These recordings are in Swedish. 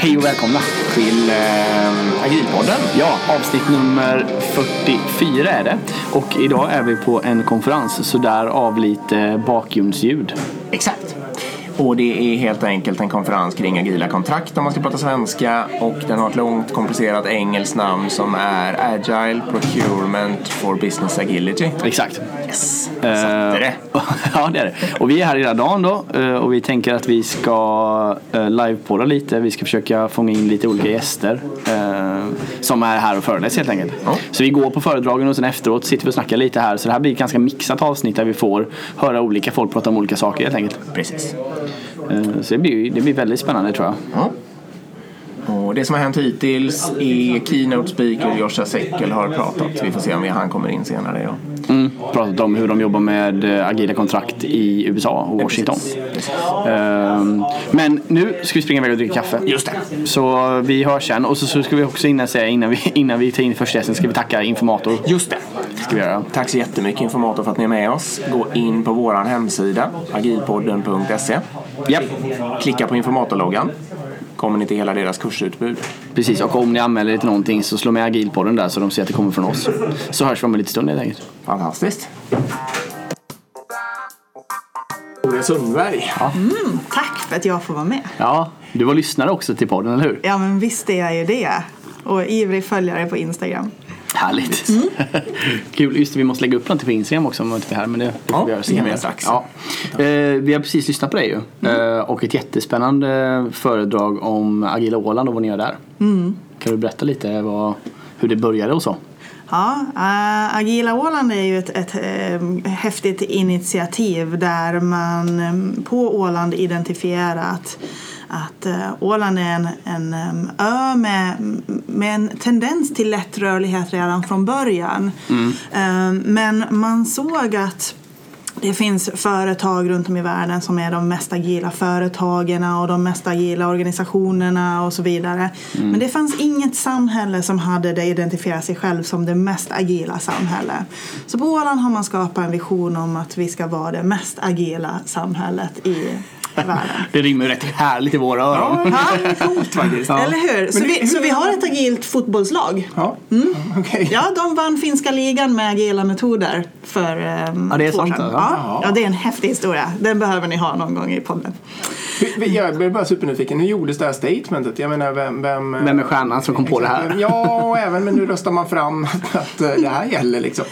Hej och välkomna till eh, Agilpodden. Ja, avsnitt nummer 44 är det. Och idag är vi på en konferens så därav lite bakgrundsljud. Exakt. Och det är helt enkelt en konferens kring agila kontrakt om man ska prata svenska och den har ett långt komplicerat engelskt namn som är Agile Procurement for Business Agility. Exakt. Yes, Eh, satte det. ja, det är det. Och vi är här hela dagen då eh, och vi tänker att vi ska eh, livepodda lite. Vi ska försöka fånga in lite olika gäster som är här och föreläser helt enkelt. Ja. Så vi går på föredragen och sen efteråt sitter vi och snackar lite här. Så det här blir ett ganska mixat avsnitt där vi får höra olika folk prata om olika saker helt enkelt. Precis. Eh, Så det blir, det blir väldigt spännande tror jag. Ja. Och det som har hänt hittills är Keynote speaker Joshua Seckel har pratat. Vi får se om han kommer in senare. Ja. Mm, pratat om hur de jobbar med eh, agila kontrakt i USA och Washington. Ehm, Men nu ska vi springa iväg och dricka kaffe. Just det. Så vi hörs sen. Och så, så ska vi också innan, säga, innan, vi, innan vi tar in första gästen ska vi tacka Informator. Just det. Ska vi göra. Tack så jättemycket Informator för att ni är med oss. Gå in på vår hemsida agilpodden.se. Japp, Klicka på informatorloggan. Kommer ni till hela deras kursutbud. precis. Och om ni anmäler er till någonting så slå med agilpodden där så de ser att det kommer från oss. Så hörs vi om en liten stund helt enkelt. Fantastiskt. Ola Sundberg. Tack för att jag får vara med. Ja, du var lyssnare också till podden, eller hur? Ja, men visst är jag ju det. Och ivrig följare på Instagram. Härligt. Kul. Just det, vi måste lägga upp någonting på Instagram också om vi inte är här. Men det, får Ja, vi göra senare. Ja. Eh, vi har precis lyssnat på dig ju. Eh, och ett jättespännande föredrag om Agila Åland och vad ni gör där. Kan du berätta lite vad, hur det började och så? Ja, äh, Agila Åland är ju ett, ett äh, häftigt initiativ där man äh, på Åland identifierat att äh, Åland är en, en ähm, ö med, med en tendens till lätt rörlighet redan från början. Äh, men man såg att det finns företag runt om i världen som är de mest agila företagen och de mest agila organisationerna och så vidare. Men det fanns inget samhälle som hade det identifierat sig själv som det mest agila samhälle. Så på Åland har man skapat en vision om att vi ska vara det mest agila samhället i. Det rimmar ju rätt härligt i våra öron. Ja, coolt faktiskt. Eller hur? Så Men vi, hur- så vi har ett agilt fotbollslag. Ja, okej. Ja, de vann finska ligan med agila metoder för um, Ja, det är två år sant, sedan. ja. Ja, ja, det är en häftig historia. Den behöver ni ha någon gång i podden. Jag blir bara supernyfiken. Hur gjordes det här statementet? Jag menar, vem... Vem, Vem är stjärnan som kom på det här? Ja, och även men nu röstar man fram att eh, det här gäller liksom.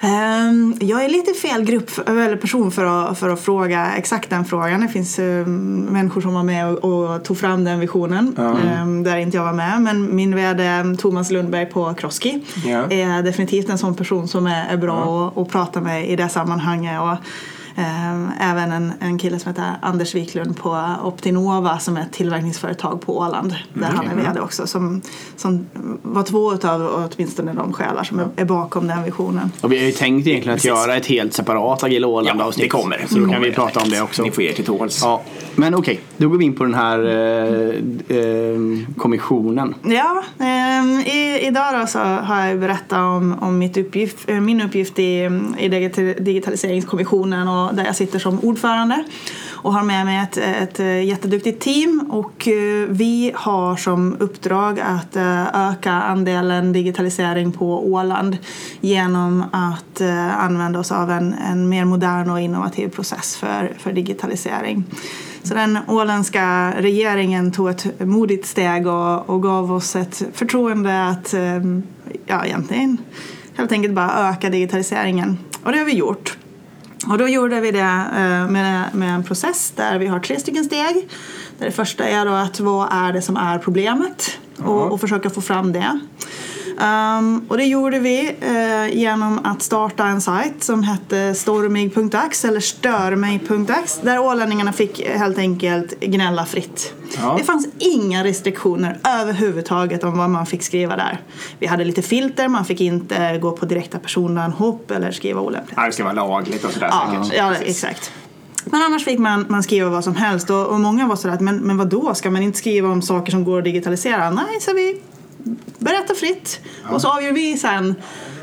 Ehm, jag är lite fel grupp eller person för att, för att fråga exakt den frågan. Det finns um, människor som var med och, och tog fram den visionen ehm, där inte jag var med. Men min vd Thomas Lundberg på Kroski Ja. är definitivt en sån person som är, är bra att, att prata med i det sammanhanget. Och, ehm, även en, en kille som heter Anders Wiklund på Optinova som är ett tillverkningsföretag på Åland där han är vd också. Som, som var två av åtminstone de själar som är, är bakom den visionen. Och vi har ju tänkt egentligen att Precis. göra ett helt separat Agila Åland Ja, avsnitt. det kommer. Så då kan vi kommer, prata om det också. Ni får er till tåls. Ja, men okej, då går vi in på den här eh, eh, kommissionen. Ja, ehm, i, idag då så har jag berättat om, om mitt uppgift, eh, min uppgift i, i digita- digitaliseringskommissionen och där jag sitter som ordförande och har med mig ett, ett eh, jätteduktigt team och eh, vi har som uppdrag att eh, öka andelen digitalisering på Åland genom att använda oss av en, en mer modern och innovativ process för, för digitalisering. Så den åländska regeringen tog ett modigt steg och, och gav oss ett förtroende att ja, egentligen helt enkelt bara öka digitaliseringen. Och det har vi gjort. Och då gjorde vi det eh, med, med en process där vi har tre stycken steg. Där det första är då att vad är det som är problemet och, och försöka få fram det. Um, och det gjorde vi eh, genom att starta en sajt som hette stormig.ax eller störmig.ax där ålänningarna fick helt enkelt gnälla fritt. Ja. Det fanns inga restriktioner överhuvudtaget om vad man fick skriva där. Vi hade lite filter, man fick inte gå på direkta personanhopp eller skriva olämpligt. Ja, det ska vara lagligt och sådär Ja, säkert. ja exakt. Men annars fick man, man skriva vad som helst och, och många var sådär att men, men vad då ska man inte skriva om saker som går att digitalisera? Nej, så vi berättar fritt och så avgör vi sen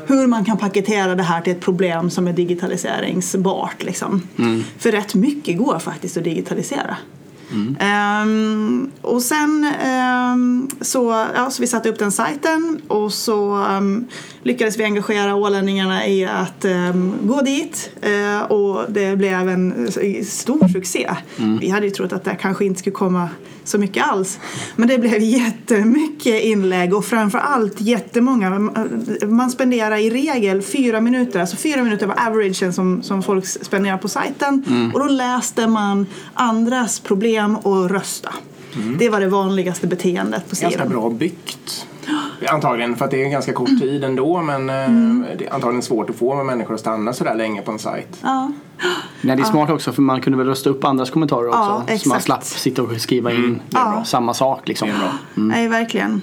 hur man kan paketera det här till ett problem som är digitaliseringsbart. Liksom. För rätt mycket går faktiskt att digitalisera. Ehm, och och sen ehm, så, ja, så vi satte upp den sajten och så ehm, lyckades vi engagera ålänningarna i att gå dit eh, och det blev en eh, stor succé. Vi hade ju trott att det kanske inte skulle komma så mycket alls. Men det blev jättemycket inlägg och framförallt jättemånga. Man spenderar i regel fyra minuter, alltså fyra minuter var averagen som, som folk spenderar på sajten. Och då läste man andras problem och rösta. Det var det vanligaste beteendet på Ganska sidan. bra byggt. Antagligen för att det är en ganska kort tid ändå men eh, Mm. det är antagligen svårt att få med människor att stanna så där länge på en sajt. Ja. Nej, det är smart också för man kunde väl rösta upp andras kommentarer också. Ja, så man exakt. slapp sitta och skriva in Ja. samma sak liksom. Det är bra. Nej, verkligen.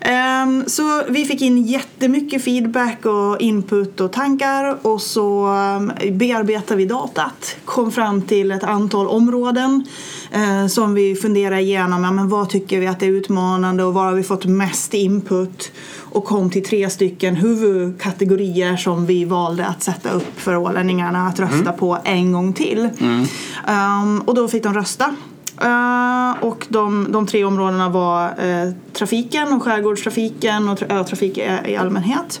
Ehm, så vi fick in jättemycket feedback och input och tankar och så um, bearbetade vi datat. Kom fram till ett antal områden eh, som vi funderade igenom. Ja, men vad tycker vi att det är utmanande och var har vi fått mest input? Och kom till tre stycken huvudkategorier som vi valde att sätta upp för ålänningarna att rösta på en gång till. Ehm, och då fick de rösta. Eh, och de, de tre områdena var eh, trafiken och skärgårdstrafiken och tra- trafik i, i allmänhet.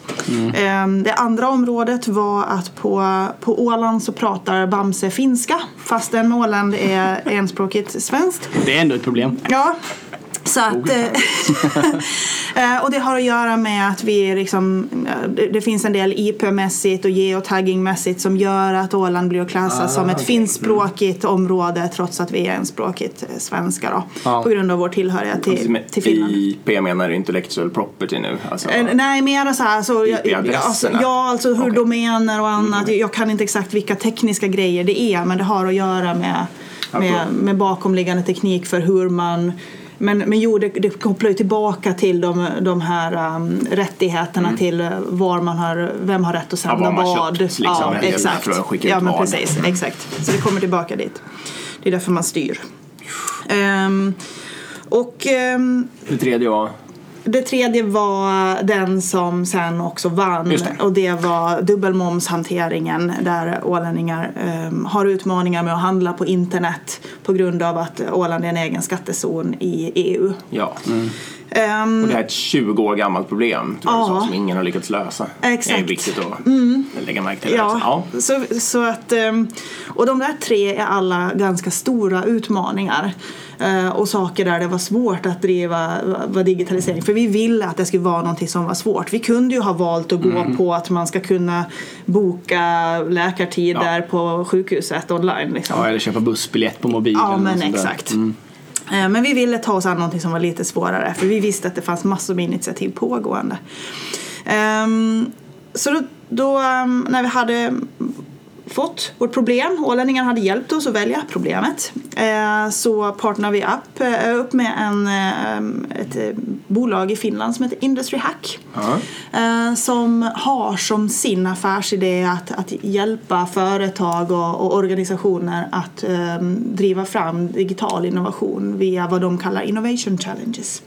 Eh, det andra området var att på, på Åland så pratar Bamse finska fastän Åland är enspråkigt svenskt. Det är ändå ett problem. Ja. Så att, eh, och det har att göra med att vi liksom, eh, det, finns en del IP-mässigt och geotaggingmässigt som gör att Åland blir att klassa Ah, som ett okej. finskspråkigt område trots att vi är enspråkigt eh, svenska då. Ja. På grund av vår tillhörighet till, Med till Finland. IP menar du intellectual property nu? Alltså, Nej, mer så här. Så, IP-adresserna? alltså, ja, alltså hur Okej. domäner och annat. Jag kan inte exakt vilka tekniska grejer det är men det har att göra med, med, med bakomliggande teknik för hur man men, men jo, det, det kopplar ju tillbaka till de, de här um, rättigheterna till uh, var man har, vem har rätt att sända man vad. köpt, liksom, ja, exakt. ja, men precis. Exakt. Så det kommer tillbaka dit. Det är därför man styr. Ehm, och ehm, Det tredje var? Det tredje var den som sen också vann det. och det var dubbelmomshanteringen där ålänningar ehm, har utmaningar med att handla på internet på grund av att Åland är en egen skattezon i EU. Ja. Ehm, Och det här är ett 20 år gammalt problem tror jag Ja. sa, som ingen har lyckats lösa. Exakt. Det är viktigt att lägga märke till. Ja, Ja. Så, så att, ehm, och de där tre är alla ganska stora utmaningar. eh, Och saker där det var svårt att driva vad digitalisering. För vi ville att det skulle vara någonting som var svårt. Vi kunde ju ha valt att gå Mm. på att man ska kunna boka läkartider på sjukhuset online. Liksom. Ja, eller köpa bussbiljett på mobilen. Ja, men exakt. Mm. Eh, men vi ville ta oss an någonting som var lite svårare för vi visste att det fanns massor med initiativ pågående. Ehm, så då, då ehm, när vi hade fått vårt problem, ålänningarna hade hjälpt oss att välja problemet, eh, så partnade vi upp, eh, upp med en, eh, ett bolag i Finland som heter Industry Hack. Eh, som har som sin affärsidé att, att hjälpa företag och, och organisationer att eh, driva fram digital innovation via vad de kallar innovation challenges.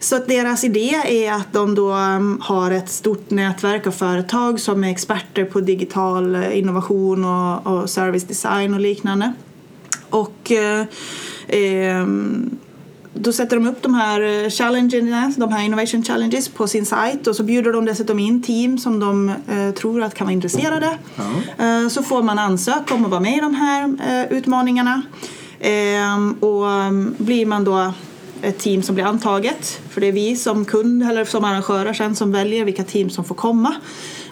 Så att deras idé är att de då um, har ett stort nätverk av företag som är experter på digital eh, innovation och, och service design och liknande. Och eh, ehm, då sätter de upp de här eh, challenges, de här innovation challenges på sin sajt och så bjuder de dessutom in team som de eh, tror att kan vara intresserade. Eh, så får man ansöka om att vara med i de här eh, utmaningarna. Ehm, och um, blir man då ett team som blir antaget, för det är vi som kund eller som arrangörer sen som väljer vilka team som får komma.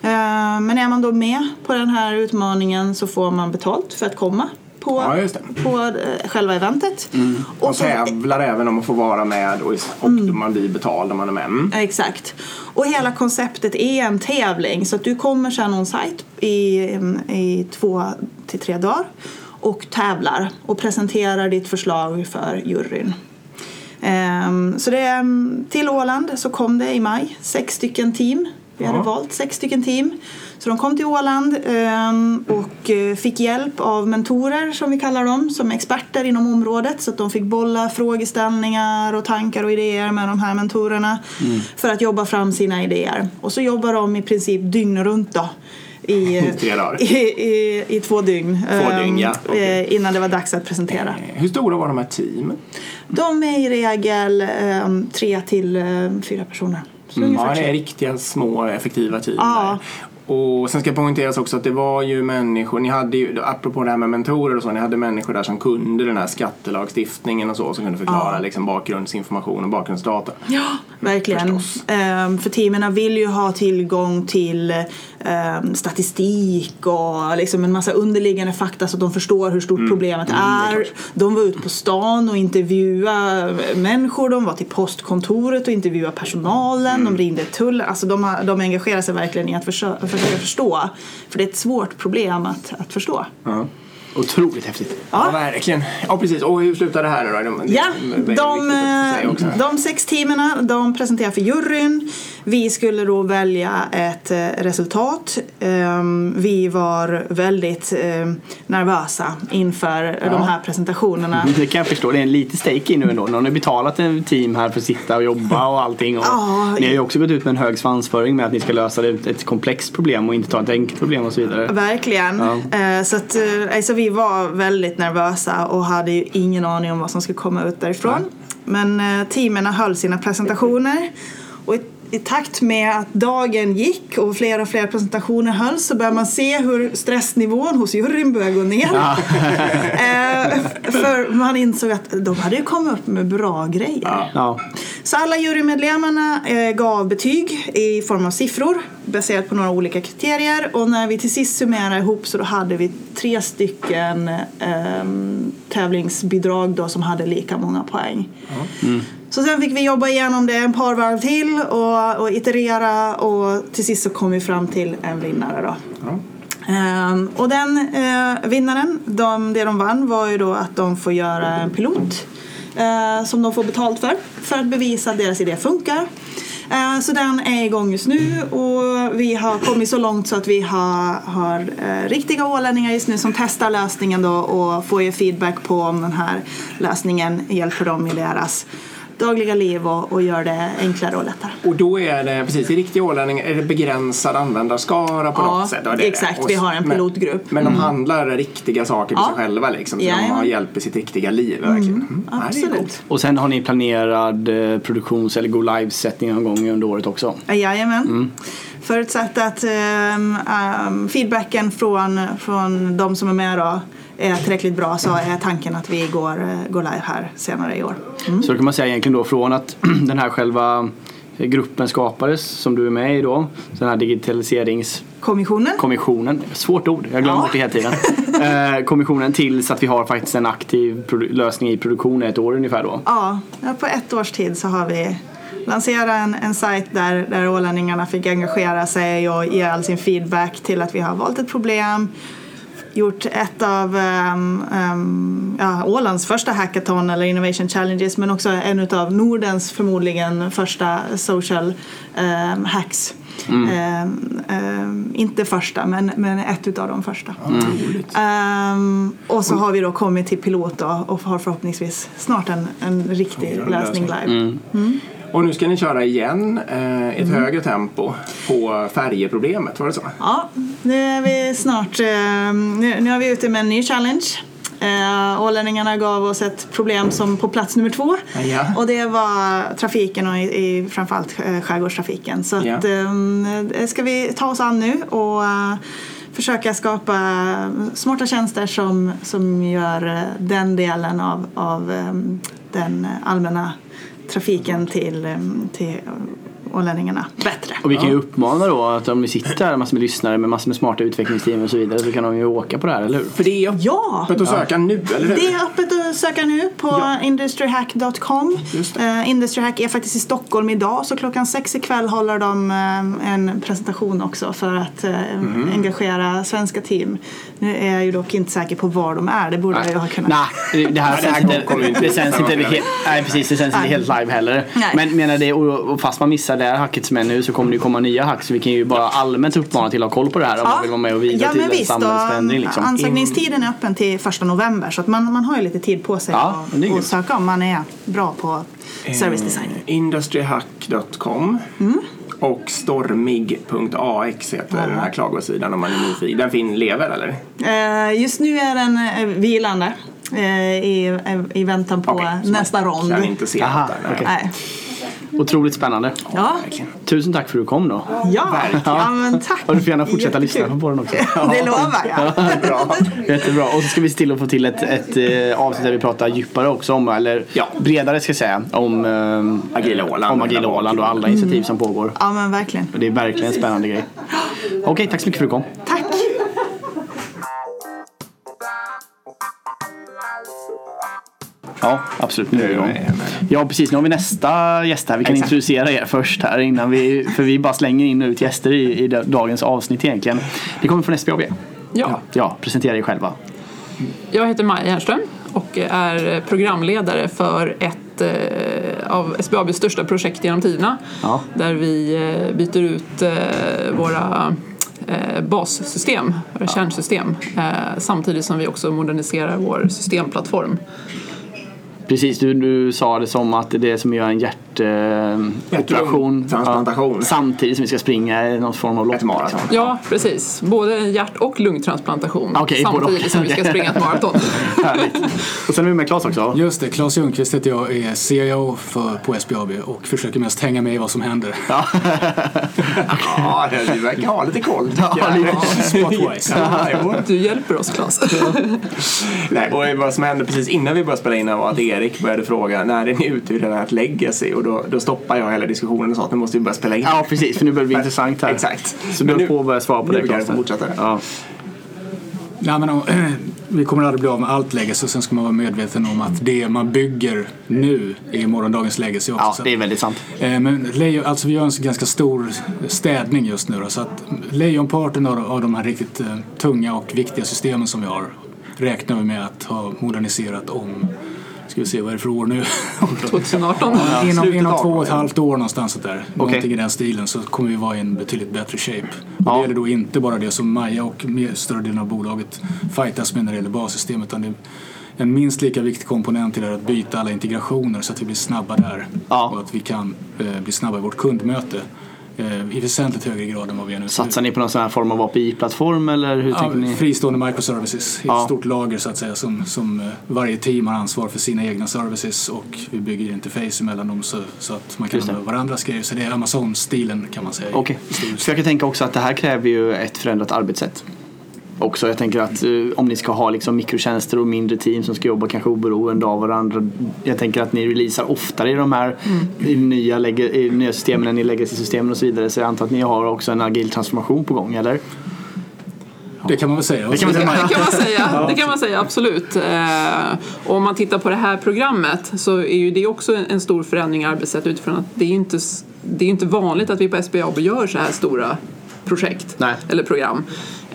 Eh, men är man då med på den här utmaningen så får man betalt för att komma på, Ja, på eh, själva eventet. Och så- Mm. tävlar även om att få vara med och, och man blir betald om man är med. Mm. Exakt. Och hela konceptet är en tävling så att du kommer sen on site i, i två till tre dagar och tävlar och presenterar ditt förslag för juryn. Ehm, så det, är- till Åland så kom det i maj sex stycken team. Vi hade Ja. valt sex stycken team. Så de kom till Åland ehm, och eh, fick hjälp av mentorer som vi kallar dem, som experter inom området. Så att de fick bolla frågeställningar och tankar och idéer med de här mentorerna för att jobba fram sina idéer. Och så jobbar de i princip dygn runt då. I, I. I, i, två dygn. Två dygn, ja. ehm, Okej. eh, Innan det var dags att presentera. Hur stora var de här teamen? De är i regel eh, tre till eh, fyra personer. Så ungefär Ja, det är riktiga små effektiva team Ja. Och sen ska poängteras också att det var ju människor, ni hade ju, apropå det här med mentorer och så, ni hade människor där som kunde den här skattelagstiftningen och så, som kunde förklara Ja. liksom bakgrundsinformation och bakgrundsdata. Ja, verkligen. Ehm, för teamen vill ju ha tillgång till ehm, statistik och liksom en massa underliggande fakta så att de förstår hur stort problemet är. De var ute på stan och intervjuade människor, de var till postkontoret och intervjuade personalen, de ringde tullen. Alltså de, har, de engagerar sig verkligen i att försöka, försöka förstå. För det är ett svårt problem att, att förstå. Ja. Otroligt häftigt. Ja. verkligen. Ja, precis. Och hur slutar det här nu då? Det- Ja, de, eh, de sex teamen de presenterar för juryn. Vi skulle då välja ett eh, resultat. Ehm, Vi var väldigt eh, nervösa inför de här presentationerna. Det kan jag förstå. Det är en lite stake nu ändå. Någon har betalat en team här för att sitta och jobba och allting. Och Ja. Ni har ju också gått ut med en hög svansföring med att ni ska lösa ett, komplext problem och inte ta ett enkelt problem och så vidare. Verkligen. Ja. Eh, Så att, alltså vi var väldigt nervösa och hade ju ingen aning om vad som skulle komma ut därifrån. Men teamen höll sina presentationer i, takt med att dagen gick och fler och fler presentationer hölls så började man se hur stressnivån hos juryn började gå ner. Eh, för man insåg att de hade kommit upp med bra grejer. Ja. Så alla jurymedlemmarna eh, gav betyg i form av siffror baserat på några olika kriterier. Och när vi till sist summerade ihop så då hade vi tre stycken ehm, tävlingsbidrag då som hade lika många poäng. Så sen fick vi jobba igenom det en par varv till och, och iterera och till sist så kom vi fram till en vinnare då. Ehm, och den eh, vinnaren, de, det de vann var ju då att de får göra en pilot eh, som de får betalt för, för att bevisa att deras idé funkar. Eh, så den är igång just nu och vi har kommit så långt så att vi har, har eh, riktiga ålänningar just nu som testar lösningen då och får ju feedback på om den här lösningen hjälper dem i deras dagliga liv och, och gör det enklare och lättare. Och då är det, precis, i riktig ålänning är det begränsad användarskara på Ja, något sätt? Ja, exakt. Och- Vi har en men- pilotgrupp. Men de handlar riktiga saker till Ja. sig själva liksom? Så de Jajamän. har hjälp i sitt riktiga liv verkligen? Mm. Ja, är Absolut. Och sen har ni planerad eh, produktions eller go live-sättning någon gång under året också. Jajamän. Förutsatt att ehm, ehm, feedbacken från, från de som är med då är tillräckligt bra så är tanken att vi går, eh, går live här senare i år. Så då kan man säga egentligen då från att den här själva gruppen skapades som du är med i då. Den här digitaliseringskommissionen. Kommissionen. Svårt ord, jag glömmer Ja. bort det hela tiden. Eh, kommissionen tills att vi har faktiskt en aktiv lösning i produktion ett år ungefär då. Ja, ja, på ett års tid så har vi lanserat en, en sajt där, där ålänningarna fick engagera sig och ge all sin feedback till att vi har valt ett problem gjort ett av um, um, ja, Ålands första hackathon eller innovation challenges men också en av Nordens förmodligen första social um, hacks. Um, inte första men, men ett utav de första. Um, och så har vi då kommit till pilot då, och har förhoppningsvis snart en, en riktig lösning live. Och nu ska ni köra igen eh, ett Mm. högre tempo på färjeproblemet, var det så? Ja, nu är vi snart, eh, nu, nu är vi ute med en ny challenge. Eh, ålänningarna gav oss ett problem som på plats nummer två Ja. och det var trafiken och i, i framförallt eh, skärgårdstrafiken. Så Ja. att, eh, det ska vi ta oss an nu och eh, försöka skapa smarta tjänster som, som gör eh, den delen av, av eh, den allmänna trafiken till, eh, till ålänningarna bättre. Och vi kan ju uppmana då att om vi sitter här massor med lyssnare med massor med smarta utvecklingsteam och så vidare så kan de ju åka på det här, eller hur? För det är Ja! öppet att söka nu, eller hur? Det är öppet att söka nu på Ja. industryhack.com. Uh, Industryhack är faktiskt i Stockholm idag så klockan sex ikväll håller de eh, en presentation också för att eh, Mhm. engagera svenska team. Nu är jag ju dock inte säker på var de är, det borde jag ju ha kunnat. Nej, det här Ja, sänds inte, det sänds inte, helt, nej, precis, det sänds inte Nej. helt live heller. Nej. Men menar det, och, fast man missar det här hacket som är nu så kommer det ju komma nya hack så vi kan ju bara allmänt uppmana till att ha koll på det här om man vill vara med och bidra ja, till en visst, och, samhällsförändring. Liksom. Ansökningstiden är öppen till första november så att man, man har ju lite tid på sig Ja, att- att söka om man är bra på service design. Eh, Industryhack.com Mm. Och stormig.ax heter den här klagosidan om man är nyfiken. Den fin lever eller? Eh, Just nu är den eh, vilande. eh, i, i väntan på man nästa rond. Kan inte se Aha, där. nej. okej. Nej. Otroligt spännande. Ja. Tusen tack för att du kom då. Ja, ja, men tack. Och du får gärna fortsätta Jättekul. lyssna på den också. Det lovar jag. Bra. Jättebra. Och så ska vi se till att få till ett, ett eh, avsnitt där vi pratar djupare också om, eller Ja. bredare ska jag säga, om eh, Agila Åland. Om Agila Åland och alla initiativ som pågår. Ja, men verkligen. Och det är verkligen en spännande grej. Okej, tack så mycket för att du kom. Tack. Ja, absolut. Nu är vi igång. Ja, precis. Nu har vi nästa gäst här. Vi kan Exakt. introducera er först här innan vi, för vi bara slänger in och ut gäster i, i dagens avsnitt egentligen. Det kommer från SBAB. Ja, Ja, presentera er själva. jag heter Maja Järnström och är programledare för ett eh, av SBABs största projekt genom tiderna. Ja. Där vi eh, byter ut eh, våra bassystem, våra kärnsystem, samtidigt som vi också moderniserar vår systemplattform. Precis, du, du sa det som att det som gör en hjärt hjärtoperation. Hjärt-lungtransplantation. samtidigt som vi ska springa i någon form av lopp. Ett maraton. Ja, precis. Både hjärt och lungtransplantation och. samtidigt som vi ska springa ett maraton. Härligt. Och sen är vi med Claes också. Just det, Claes Ljungqvist heter jag, är CEO för, på SBAB och försöker mest hänga med i vad som händer. Ja, det- du verkar ha lite koll. Ja, lite. Ja. Du hjälper oss, Claes. Nej, och vad som hände precis innan vi började spela in var att Erik började fråga när är ni ute ur den här legacy och då, då stoppade jag hela diskussionen och sa att nu måste vi börja spela in. Ja, precis. För nu börjar det bli intressant här. Exakt. Så du nu- får börja svara på nu det kan jag Claes. fortsätta. Ja. Nej, men, och, vi kommer aldrig bli av med allt legacy och sen ska man vara medveten om att det man bygger nu är morgondagens legacy också. ja, Så att- det är väldigt sant. Eh, Men lejon, alltså vi gör en så ganska stor städning just nu då, så att lejonparten av, av de här riktigt eh, tunga och viktiga systemen som vi har räknar vi med att ha moderniserat om, ska vi se vad är det för år nu? 2018. inom slutet inom av två och ett halvt år någonstans där. Någonting i den stilen så kommer vi vara i en betydligt bättre shape. Och Ja. det gäller då inte bara det som Maja och större delen av bolaget fightas med när det gäller bassystem utan det är en minst lika viktig komponent i det här att byta alla integrationer så att vi blir snabba där. Ja. Och att vi kan eh, bli snabba i vårt kundmöte i väsentligt högre grad än vad vi är nu. Satsar ni på någon sån här form av API-plattform eller hur Ja, tänker ni? fristående microservices i Ja. ett stort lager så att säga som, som eh, varje team har ansvar för sina egna services och vi bygger interface emellan dem så, så att man kan använda varandras grejer. Så det är Amazon-stilen kan man säga. Okej. stor Så jag kan tänka också att det här kräver ju ett förändrat arbetssätt. Också, jag tänker att eh, om ni ska ha liksom mikrotjänster och mindre team som ska jobba kanske oberoende av varandra. Jag tänker att ni releasar oftare i de här i nya, i nya systemen än i legacy-systemen och så vidare. Så jag antar att ni har också en agil transformation på gång, eller? Det kan man väl säga. Det kan man säga. Det kan man säga, det kan man säga absolut. Eh, och om man tittar på det här programmet så är ju det också en stor förändring i arbetssätt utifrån att det är inte, det är inte vanligt att vi på SBAB gör så här stora projekt Nej. eller program.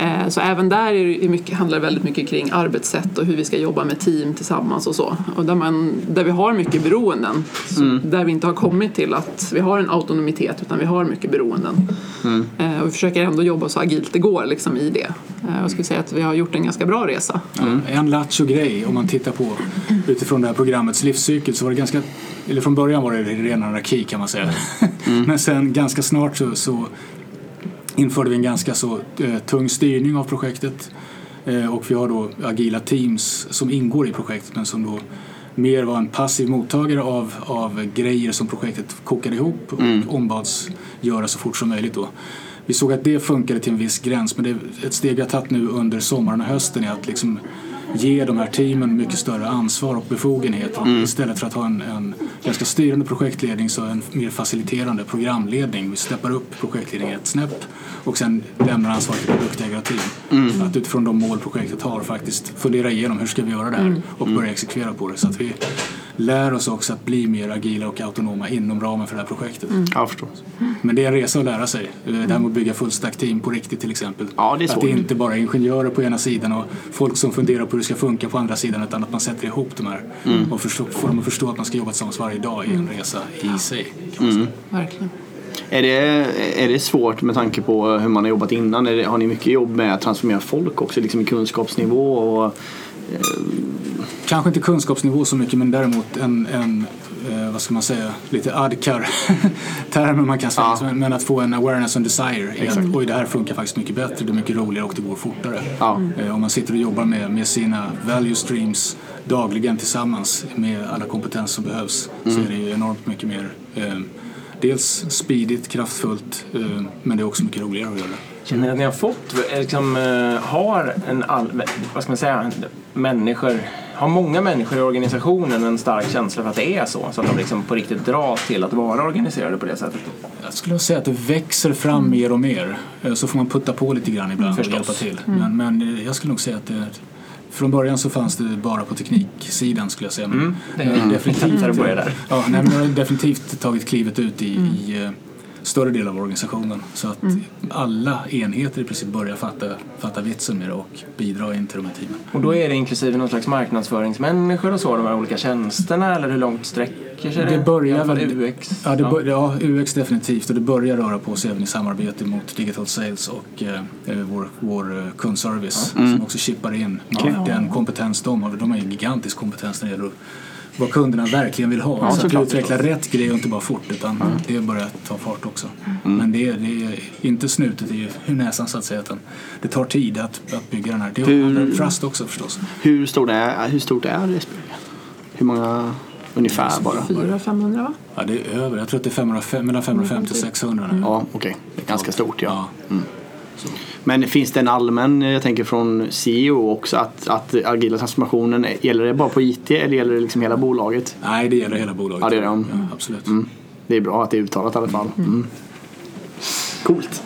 Eh, Så även där är det mycket, handlar det väldigt mycket kring arbetssätt och hur vi ska jobba med team tillsammans och så. Och där, man, där vi har mycket beroenden. Så Där vi inte har kommit till att vi har en autonomitet utan vi har mycket beroenden. Eh, Och vi försöker ändå jobba så agilt det går liksom i det. Eh, Jag skulle säga att vi har gjort en ganska bra resa. En lattjo grej om man tittar på utifrån det här programmets livscykel så var det ganska, eller från början var det ren anarki kan man säga. Men sen ganska snart så, så införde vi en ganska så eh, tung styrning av projektet eh, och vi har då agila teams som ingår i projektet men som då mer var en passiv mottagare av, av grejer som projektet kokade ihop och ombads göra så fort som möjligt då. Vi såg att det funkade till en viss gräns men det ett steg vi har tagit nu under sommaren och hösten är att liksom ge de här teamen mycket större ansvar och befogenheter. Istället för att ha en, en ganska styrande projektledning så en mer faciliterande programledning. Vi steppar upp projektledningen ett snäpp och sen lämnar ansvaret till produktägarteam. Att utifrån de mål projektet har faktiskt fundera igenom hur ska vi göra det här och börja exekvera på det. Så att vi lär oss också att bli mer agila och autonoma inom ramen för det här projektet. Ja, förstås. Men det är en resa att lära sig. Eh, Det här med att bygga fullstack team på riktigt till exempel. Ja, det är att det inte bara är ingenjörer på ena sidan och folk som funderar på hur det ska funka på andra sidan utan att man sätter ihop de här Mm. och förstå, får dem att förstå att man ska jobba tillsammans varje dag i en resa i sig. Kan Mm. man säga. Verkligen. Är det, är det svårt med tanke på hur man har jobbat innan? Är det, har ni mycket jobb med att transformera folk också liksom i kunskapsnivå? Och, Kanske inte kunskapsnivå så mycket men däremot en, en eh, vad ska man säga, lite adkar termer man kan säga. Ja. Men att få en awareness and desire. att, Oj, det här funkar faktiskt mycket bättre, det är mycket roligare och det går fortare. Ja. Eh, Om man sitter och jobbar med, med sina value streams dagligen tillsammans med alla kompetenser som behövs så är det ju enormt mycket mer eh, dels speedigt, kraftfullt eh, men det är också mycket roligare att göra. Känner ni att ni har fått, eh, liksom, eh, har en all, vad ska man säga, människor, har många människor i organisationen en stark känsla för att det är så? Så att de liksom på riktigt dras till att vara organiserade på det sättet? Jag skulle säga att det växer fram mer och mer. Eh, Så får man putta på lite grann ibland och Förstås. hjälpa till. Men, men eh, jag skulle nog säga att det, från början så fanns det bara på tekniksidan skulle jag säga. Men det jag har är definitivt, det där. Ja, nej, men jag har definitivt tagit klivet ut i, i eh, större del av organisationen. Så att alla enheter i princip börjar fatta, fatta vitsen med det och bidra in till de här teamen. Och då är det inklusive någon slags marknadsföringsmänniskor och så, de här olika tjänsterna, eller hur långt sträcker sig det? Det börjar väl- UX? Ja, det bör, ja, UX definitivt och det börjar röra på sig även i samarbete mot Digital Sales och eh, eh, vår, vår eh, kundservice som också chippar in den kompetens de har. De har ju en gigantisk kompetens när det gäller att- vad kunderna verkligen vill ha. så att såklart. utveckla rätt grej och inte bara fort utan det börjar ta fart också. Men det är, det är inte snutet i näsan så att säga utan det tar tid att, att bygga den här. Det handlar om trust också förstås. Hur, stor är, hur stort är SBB? Hur många ungefär bara? 400-500 va? Ja, det är över. Jag tror att det är 505, mellan 550 och 600 nu. Ja, okej. Det är ganska stort ja. Ja. Men finns det en allmän, jag tänker från CEO också, att, att agila transformationen, gäller det bara på IT eller gäller det liksom hela bolaget? Nej, det gäller hela bolaget. Ja, det gör det. Ja, absolut. Det är bra att det är uttalat i alla fall. Mm. Coolt.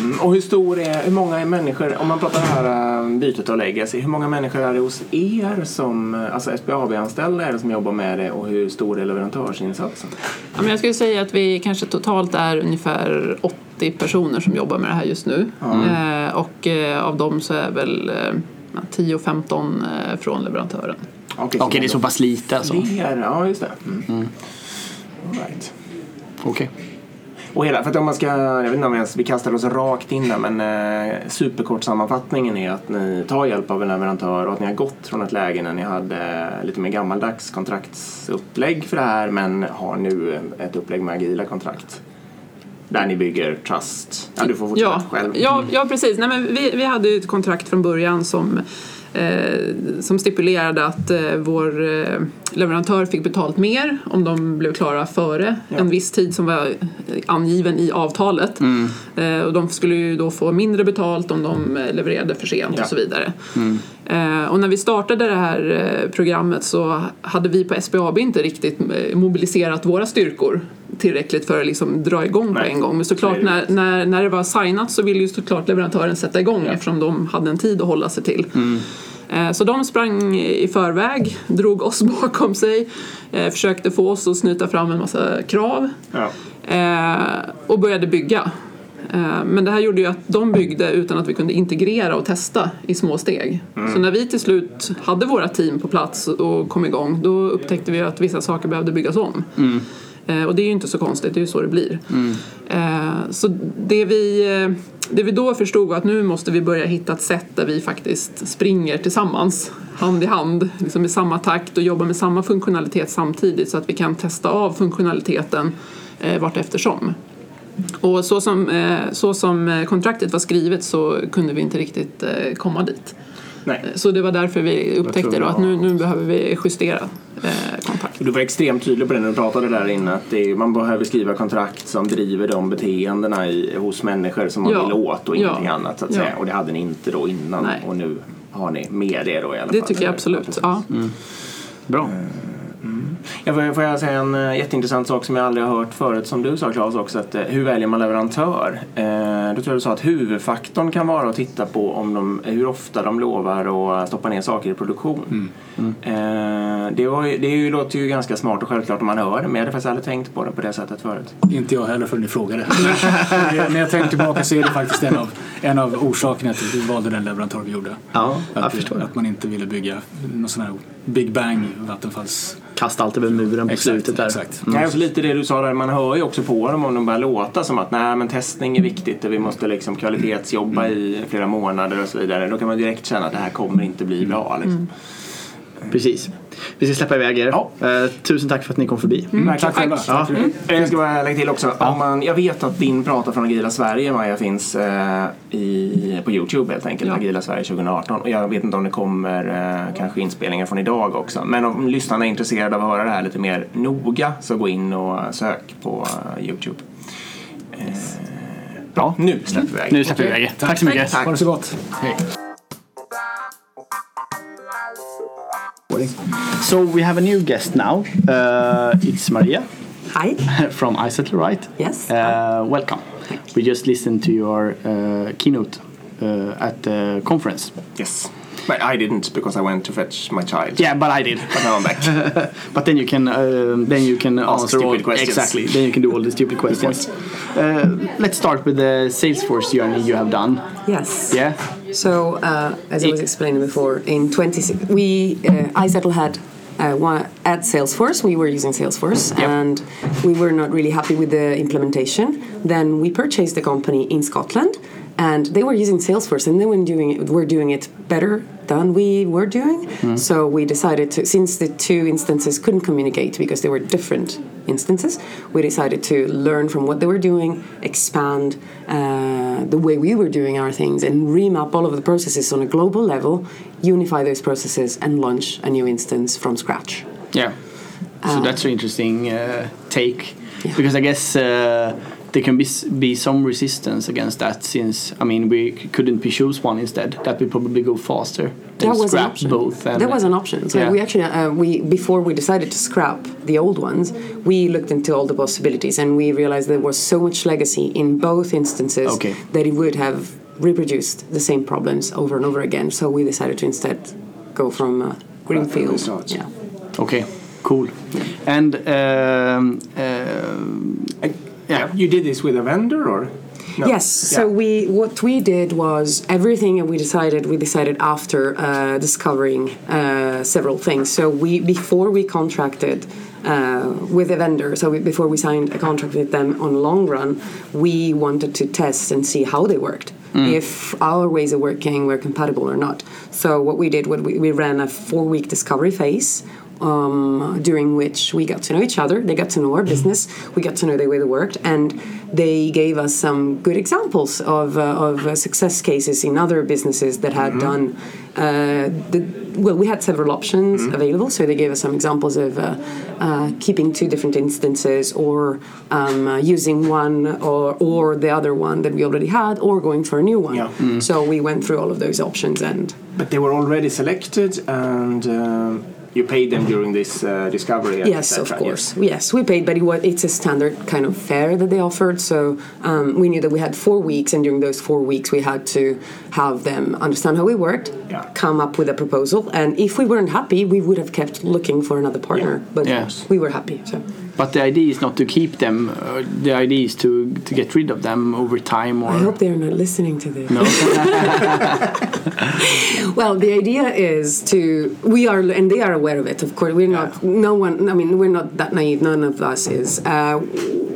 Mm, Och hur stor är, hur många är människor, om man pratar det här eh, bytet av legacy, hur många människor är det hos er som, eh, alltså SBAB-anställda är det som jobbar med det och hur stor är leverantörsinsatsen? Ja, men jag skulle säga att vi kanske totalt är ungefär 80 personer som jobbar med det här just nu. Eh, och eh, av dem så är väl eh, 10-15 eh, från leverantören. Okej, Okej, det är så pass lite alltså. Fler, ja just det. Mm. All right. Okej. Och hela, för att om man ska, jag vet inte om vi, ens, vi kastar oss rakt in där men eh, superkort sammanfattningen är att ni tar hjälp av en leverantör och att ni har gått från ett läge när ni hade lite mer gammaldags kontraktsupplägg för det här men har nu ett upplägg med agila kontrakt. Där ni bygger trust. Ja, du får fortsätta Ja, själv. ja, ja precis. Nej, men vi, vi hade ju ett kontrakt från början som, eh, som stipulerade att eh, vår eh, leverantör fick betalt mer om de blev klara före en viss tid som var angiven i avtalet. Eh, och de skulle ju då få mindre betalt om de levererade för sent Ja. och så vidare. Eh, och när vi startade det här programmet så hade vi på SBAB inte riktigt mobiliserat våra styrkor tillräckligt för att liksom dra igång på Nej, en gång. Men så såklart när, när, när det var signat så ville ju såklart leverantören sätta igång Ja. eftersom de hade en tid att hålla sig till. Eh, Så de sprang i förväg, drog oss bakom sig, eh, försökte få oss att snyta fram en massa krav Ja. eh, och började bygga. Men det här gjorde ju att de byggde utan att vi kunde integrera och testa i små steg. Så när vi till slut hade våra team på plats och kom igång då upptäckte vi att vissa saker behövde byggas om. Eh, Och det är ju inte så konstigt, det är ju så det blir. Eh, Så det vi, eh, det vi då förstod var att nu måste vi börja hitta ett sätt där vi faktiskt springer tillsammans, hand i hand, liksom i samma takt och jobbar med samma funktionalitet samtidigt så att vi kan testa av funktionaliteten eh, vart eftersom. Och så som, eh, så som eh, kontraktet var skrivet så kunde vi inte riktigt eh, komma dit. Nej. Så det var därför vi upptäckte då att nu, nu behöver vi justera eh, kontrakt. Du var extremt tydlig på det när du pratade där inne att det är, man behöver skriva kontrakt som driver de beteendena i, hos människor som man Ja. vill åt och Ja. ingenting annat så att Ja. säga. Och det hade ni inte då innan Nej. och nu har ni med det då i alla Det fall. tycker jag absolut. Ja. Bra. Jag, får jag säga en uh, jätteintressant sak som jag aldrig har hört förut som du sa Claes också att eh, hur väljer man leverantör? Uh, då tror jag du sa att huvudfaktorn kan vara att titta på om de, hur ofta de lovar att stoppa ner saker i produktion. Eh, det, var, det är ju, låter ju ganska smart och självklart om man hör det men jag hade faktiskt aldrig tänkt på det på det sättet förut. Inte jag heller förrän ni frågade. När jag tänker tillbaka så är det faktiskt en av, en av orsakerna till att vi valde den leverantör vi gjorde. Ja, Att, jag förstår. att man inte ville bygga någon sån här Big Bang Vattenfalls... Kasta allt över muren på slutet där. exakt. Mm. Ja, och så lite det du sa där, man hör ju också på dem om de börjar låta som att nej men testning är viktigt och vi måste liksom kvalitetsjobba i flera månader och så vidare. Då kan man direkt känna att det här kommer inte bli bra. Liksom. Precis. Vi ska släppa iväg er. Ja. Eh, tusen tack för att ni kom förbi. Tack själva. Ja. Jag ska bara lägga till också. Om man, jag vet att din prata från Agila Sverige, Maja, finns eh, i, på Youtube helt enkelt. Ja. Agila Sverige 2018. Och jag vet inte om det kommer eh, kanske inspelningar från idag också. Men om lyssnarna är intresserade av att höra det här lite mer noga så gå in och sök på eh, Youtube. Eh, bra, nu släpper vi iväg. Nu släpper vi iväg er. Tack så mycket. Tack. Ha det så gott. Hej. So we have a new guest now. Uh, it's Maria Hi. from iSettle, right? Yes. Uh, welcome. We just listened to your uh, keynote uh, at the conference. Yes. But I didn't because I went to fetch my child. Yeah, but I did. But now I'm back. But then you can um, then you can Ask answer all questions. exactly. Then you can do all the stupid questions. Uh, let's start with the Salesforce journey you have done. Yes. Yeah. So, uh, as I was explaining before, in 20, we uh, iSettle had uh, one, at Salesforce. We were using Salesforce, Yep. and we were not really happy with the implementation. Then we purchased the company in Scotland, and they were using Salesforce, and they were doing it, were doing it better than we were doing. So we decided to, since the two instances couldn't communicate because they were different instances, we decided to learn from what they were doing, expand uh, the way we were doing our things, and remap all of the processes on a global level, unify those processes, and launch a new instance from scratch. Yeah. So that's an interesting uh, take Yeah. because I guess uh, there can be be some resistance against that since I mean we couldn't we choose one instead that would probably go faster than That was an scrap option. both. And, that was an option. So Yeah. we actually, uh, we before we decided to scrap the old ones, we looked into all the possibilities, and we realized there was so much legacy in both instances Okay. that it would have reproduced the same problems over and over again. So we decided to instead go from uh, greenfield. results. Yeah. Okay, cool. And um, um, yeah. You did this with a vendor or? No. Yes. So Yeah. we what we did was everything we decided we decided after uh, discovering uh, several things. So we before we contracted. Uh, with a vendor, so we, before we signed a contract with them on long run, we wanted to test and see how they worked, if our ways of working were compatible or not. So what we did, what we, we ran a four-week discovery phase um, during which we got to know each other. They got to know our business. We got to know the way they worked, and they gave us some good examples of, uh, of uh, success cases in other businesses that had done. Uh, the, well, we had several options available, so they gave us some examples of uh, uh, keeping two different instances, or um, uh, using one or or the other one that we already had, or going for a new one. Yeah. So we went through all of those options, and But they were already selected and you paid them during this uh, discovery. Yes, of course. Yes. we paid, but it was, it's a standard kind of fare that they offered. So um, we knew that we had four weeks, and during those four weeks, we had to have them understand how we worked, Yeah. come up with a proposal, and if we weren't happy, we would have kept looking for another partner. But Yes. we were happy. So but the idea is not to keep them. Uh, the idea is to to get rid of them over time or I hope they're not listening to this. no. Well, the idea is to we are and they are aware of it. Of course, we're not. No one. I mean, we're not that naive. None of us is. Uh,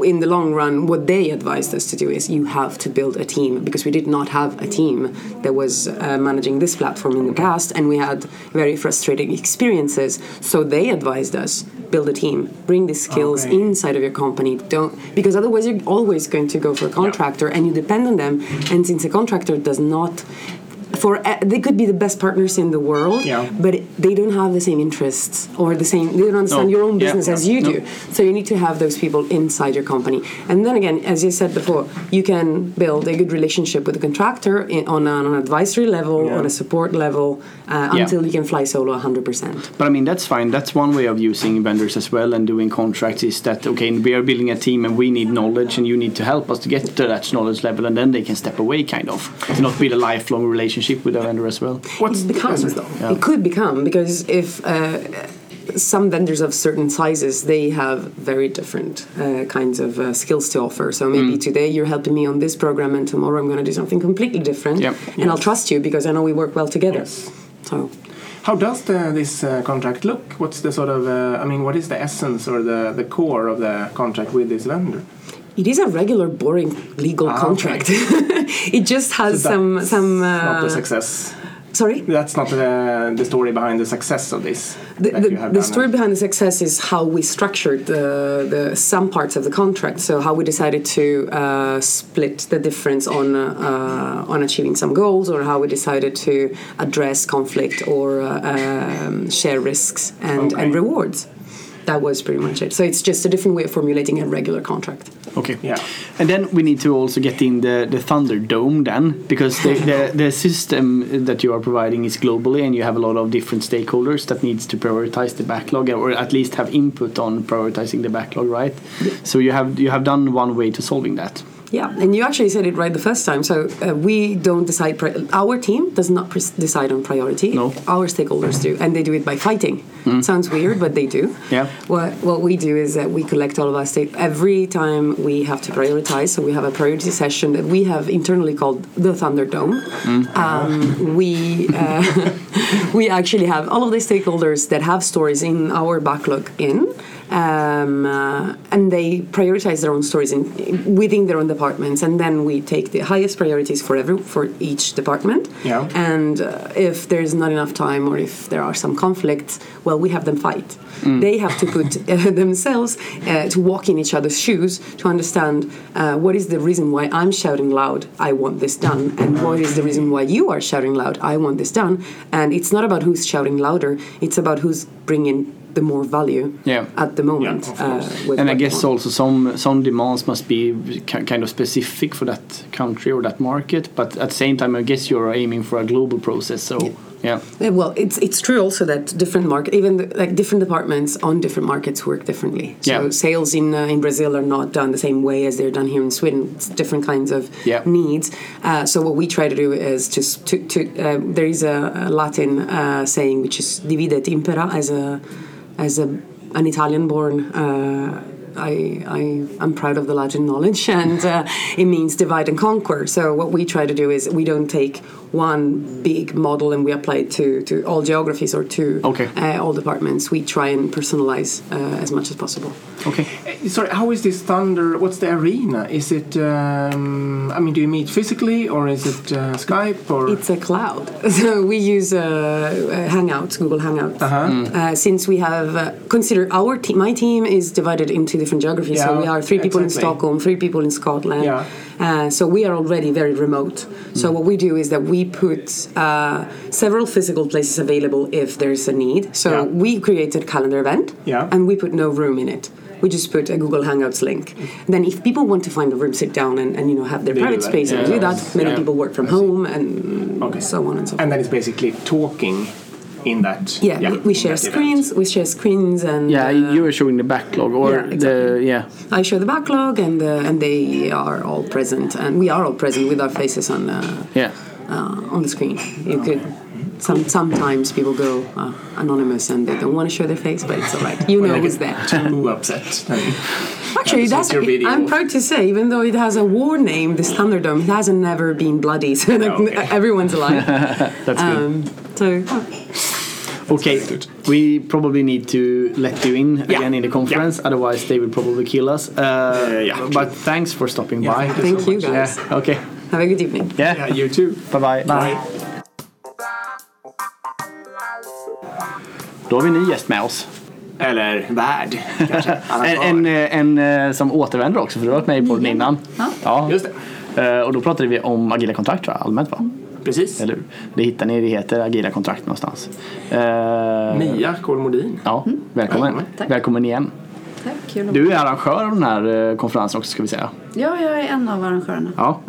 in the long run, what they advised us to do is you have to build a team because we did not have a team that was uh, managing this platform in the past, and we had very frustrating experiences. So they advised us build a team, bring the skills Okay. inside of your company. Don't because otherwise you're always going to go for a contractor and you depend on them. And since a contractor does not for uh, they could be the best partners in the world, Yeah. but they don't have the same interests or the same. They don't understand No. your own Yeah. business as you No. do. So you need to have those people inside your company. And then again, as you said before, you can build a good relationship with the contractor in, on, an, on an advisory level, Yeah. on a support level, uh, Yeah. until you can fly solo 100%. But I mean, that's fine. That's one way of using vendors as well and doing contracts is that, okay, we are building a team and we need knowledge and you need to help us to get to that knowledge level and then they can step away, kind of. To not build a lifelong relationship with a vendor as well. What's it becomes though. Yeah. It could become because if uh, some vendors of certain sizes they have very different uh, kinds of uh, skills to offer. So maybe Mm. today you're helping me on this program, and tomorrow I'm going to do something completely different, Yep. and I'll trust you because I know we work well together. Yes. So How does the, this uh, contract look? What's the sort of, uh, I mean, what is the essence or the, the core of the contract with this vendor? It is a regular, boring legal Ah, okay. contract. it just has So some some. not Uh, the success. Sorry? That's not the, the story behind the success of this. The, the, the story behind the success is how we structured the, the some parts of the contract. So how we decided to uh, split the difference on uh, on achieving some goals, or how we decided to address conflict or uh, um, share risks and, and rewards. That was pretty much it. So it's just a different way of formulating a regular contract. Okay. Yeah. And then we need to also get in the, the Thunderdome then, because the, the, the system that you are providing is globally and you have a lot of different stakeholders that needs to prioritize the backlog or at least have input on prioritizing the backlog, right? So you have you have done one way to solving that. Yeah, and you actually said it right the first time. So uh, we don't decide. Pri- our team does not pres decide on priority. No. Our stakeholders do, and they do it by fighting. Sounds weird, but they do. Yeah. What What we do is that we collect all of our state every time we have to prioritize. So we have a priority session that we have internally called the Thunderdome. Um, we uh, we actually have all of the stakeholders that have stories in our backlog in um, uh, and they prioritize their own stories in, within their own departments, and then we take the highest priorities for every for each department. Yeah. And uh, if there's not enough time, or if there are some conflicts, well, we have them fight. They have to put uh, themselves uh, to walk in each other's shoes to understand uh, what is the reason why I'm shouting loud, I want this done, and what is the reason why you are shouting loud, I want this done. And it's not about who's shouting louder; it's about who's bringing the more value Yeah. at the moment. Yeah, uh, And I guess also some some demands must be kind of specific for that country or that market, but at the same time, I guess you're aiming for a global process. So yeah, Yeah, well, it's it's true also that different market, even the, like different departments on different markets work differently. So Yeah. sales in uh, in Brazil are not done the same way as they're done here in Sweden. It's different kinds of Yeah. needs. Uh, so what we try to do is just to to uh, there is a, a Latin uh, saying which is divide et impera as a as a an Italian born. Uh, I, I, I'm proud of the Latin knowledge, and uh, it means divide and conquer. So, what we try to do is we don't take one big model and we apply it to, to all geographies or to Okay. uh, all departments. We try and personalize uh, as much as possible. okay. Eh, Sorry, how is this Thunder? What's the arena? Is it? Um, I mean, do you meet physically or is it uh, Skype or? It's a cloud. So we use uh, uh, Hangouts, Google Hangouts. Uh, since we have uh, consider our team, my team is divided into different geographies. Yeah, so we are three people in. Stockholm, three people in Scotland. Yeah. Uh, so we are already very remote. So what we do is that we put uh, several physical places available if there's a need. So Yeah. we created a calendar event, Yeah. and we put no room in it. We just put a Google Hangouts link. Then, if people want to find a room, sit down, and, and you know have their They private that. space and do that. Many Yeah. people work from home and Okay. so on and so forth. and then it's basically talking in that. Yeah, we, we share that event. screens. We share screens, and Yeah, uh, you were showing the backlog or yeah, exactly. the yeah. I show the backlog, and uh, and they are all present, and we are all present with our faces on uh, Yeah. Uh, on the screen. You could. Some, sometimes people go uh, anonymous and they don't want to show their face, but it's all right. You know who's there. Too upset. Actually, Episodes that's your video. I'm proud to say, even though it has a war name, this Thunderdome, it hasn't never been bloody, so like, Okay. everyone's alive. That's good. um, so Okay, we probably need to let you in Yeah. again in the conference, otherwise they will probably kill us. Uh, yeah, but thanks for stopping by. thank you so you guys. Yeah, okay. Have a good evening. Yeah, Yeah, you too. bye bye. Bye. Då har vi en ny gäst med oss. Eller värd. En, en, eh, en, eh, som återvänder också, för du har varit med i podden innan. Ja. Just det. Eh, Och då pratade vi om agila kontrakt tror jag, allmänt va? Precis. Eller hur? Det hittar ni, det heter agila kontrakt någonstans. Mia Kolmodin. Ja, välkommen. Välkommen. Tack. Välkommen igen. Tack, Du är arrangör av den här konferensen också ska vi säga. Ja, jag är en av arrangörerna. Ja.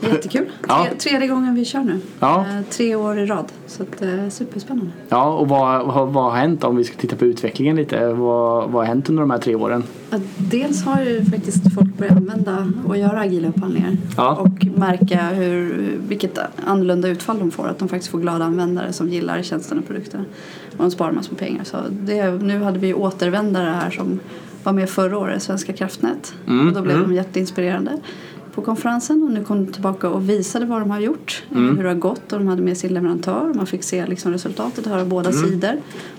Jättekul. Ja. Tre, tredje gången vi kör nu. Ja. Eh, tre år i rad. Så att, eh, superspännande. Ja, och vad, vad, vad har hänt om vi ska titta på utvecklingen lite? Vad, vad har hänt under de här tre åren? Ja, dels har ju faktiskt folk börjat använda och göra agila upphandlingar. Ja. Och märka hur, vilket annorlunda utfall de får. Att de faktiskt får glada användare som gillar tjänsterna och produkterna. Och de sparar massor med pengar. Så det, nu hade vi återvändare här som var med förra året, Svenska kraftnät. Mm, Och då blev de jätteinspirerande på konferensen och nu kom de tillbaka och visade vad de har gjort, eh, Mm. hur det har gått och de hade med sin leverantör man fick se liksom resultatet, höra båda Mm. sidor.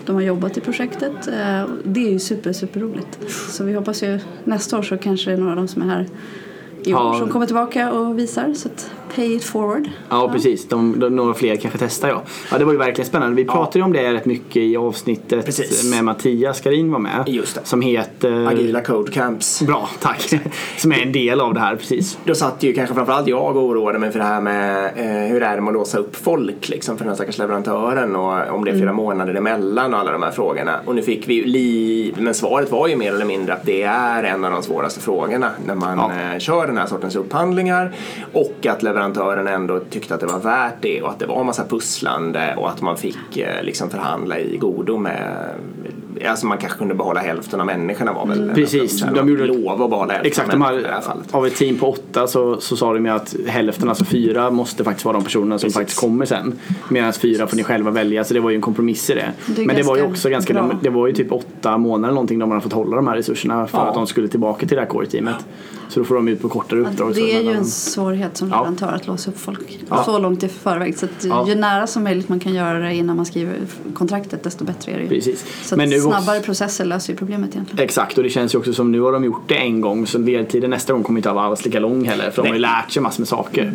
De har jobbat i projektet. eh, Det är ju super, super roligt. Så vi hoppas ju nästa år så kanske det är några av dem som är här i år Ja. som kommer tillbaka och visar. Så att Pay it forward. Ja, precis. De, de, några fler kanske testar jag. Ja, det var ju verkligen spännande. Vi pratade ju om det rätt mycket i avsnittet Precis. med Mattias Skarin var med. Just det. Som heter... Agila Code Camps. Bra, tack. som är en del av det här, precis. Då satt ju kanske framförallt jag och oroade mig för det här med eh, hur är det med att låsa upp folk liksom, för den här stackars leverantören och om det är flera månader emellan och alla de här frågorna. Och nu fick vi ju li... men svaret var ju mer eller mindre att det är en av de svåraste frågorna när man Ja. eh, kör den här sortens upphandlingar och att leverantören ändå tyckte att det var värt det och att det var en massa pusslande och att man fick eh, liksom förhandla i godo med Alltså man kanske kunde behålla hälften av människorna var väl Precis, de, de de gjorde- lov att behålla hälften Exakt, av de människorna i det här här, fallet. av ett team på åtta så, så sa de ju att hälften, alltså fyra, måste faktiskt vara de personerna som Precis. faktiskt kommer sen. Medan fyra får ni själva välja, så det var ju en kompromiss i det. Det Men det var ju också ganska, bra. det var ju typ åtta månader någonting de har fått hålla de här resurserna för Ja. att de skulle tillbaka till det här core-teamet. Så då får de ut på kortare uppdrag. så Det är ju en svårighet som Ja. leverantör att låsa upp folk Ja. så långt i förväg. Så att Ja. ju nära som möjligt man kan göra det innan man skriver kontraktet desto bättre är det ju. Precis. Så Men att nu också- snabbare processer löser ju problemet egentligen. Exakt och det känns ju också som nu har de gjort det en gång så ledtiden nästa gång kommer inte vara alls lika lång heller för de har ju lärt sig massor med saker.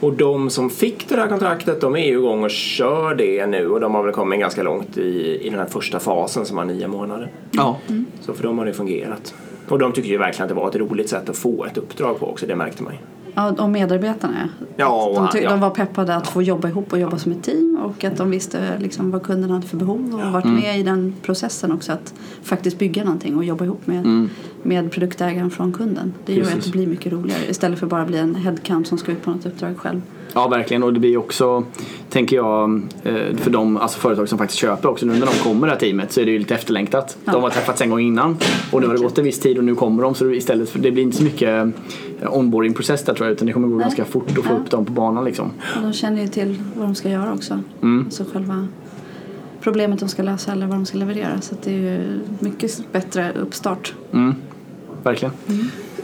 Och de som fick det här kontraktet de är ju igång och kör det nu och de har väl kommit ganska långt i, i den här första fasen som var nio månader. Ja. Så för dem har det fungerat. Och de tycker ju verkligen att det var ett roligt sätt att få ett uppdrag på också, det märkte man ju. Ja, och medarbetarna. Ja, de, ty- ja. de var peppade att få jobba ihop och jobba som ett team och att de visste liksom vad kunden hade för behov och varit med i den processen också att faktiskt bygga någonting och jobba ihop med, med produktägaren från kunden. Det gör ju att Precis. det blir mycket roligare istället för bara bli en headcount som ska ut på något uppdrag själv. Ja, verkligen. Och det blir också, tänker jag, eh, för de alltså företag som faktiskt köper också nu när de kommer det här teamet så är det ju lite efterlängtat. Ja. De har träffats en gång innan och nu har det gått en viss tid och nu kommer de så istället för det blir inte så mycket eh, onboarding-process där tror jag utan det kommer gå Nej. ganska fort att få Ja. upp dem på banan liksom. Och de känner ju till vad de ska göra också. Mm. Alltså själva problemet de ska lösa eller vad de ska leverera. Så det är ju mycket bättre uppstart. Mm. Verkligen.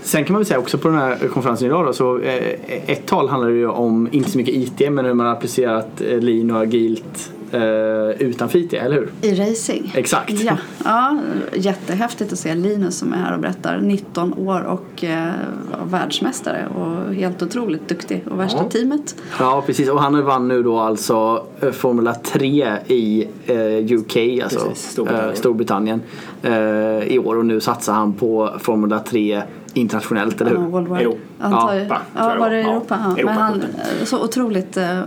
Sen kan man väl säga också på den här konferensen idag då, så eh, ett tal handlar ju om, inte så mycket IT, men hur man har applicerat eh, lean och agilt eh, utanför IT, eller hur? I racing? Exakt. Ja, ja, jättehäftigt att se Linus som är här och berättar. 19 år och eh, världsmästare och helt otroligt duktig. Och värsta Ja. teamet. Ja precis och han vann nu då alltså eh, Formula 3 i eh, UK, alltså Precis, Storbritannien. eh, Storbritannien eh, i år och nu satsar han på Formula 3 internationellt, eller hur? Ja, worldwide. Europa, Ja, var det Europa? Ja. Men han, så otroligt eh,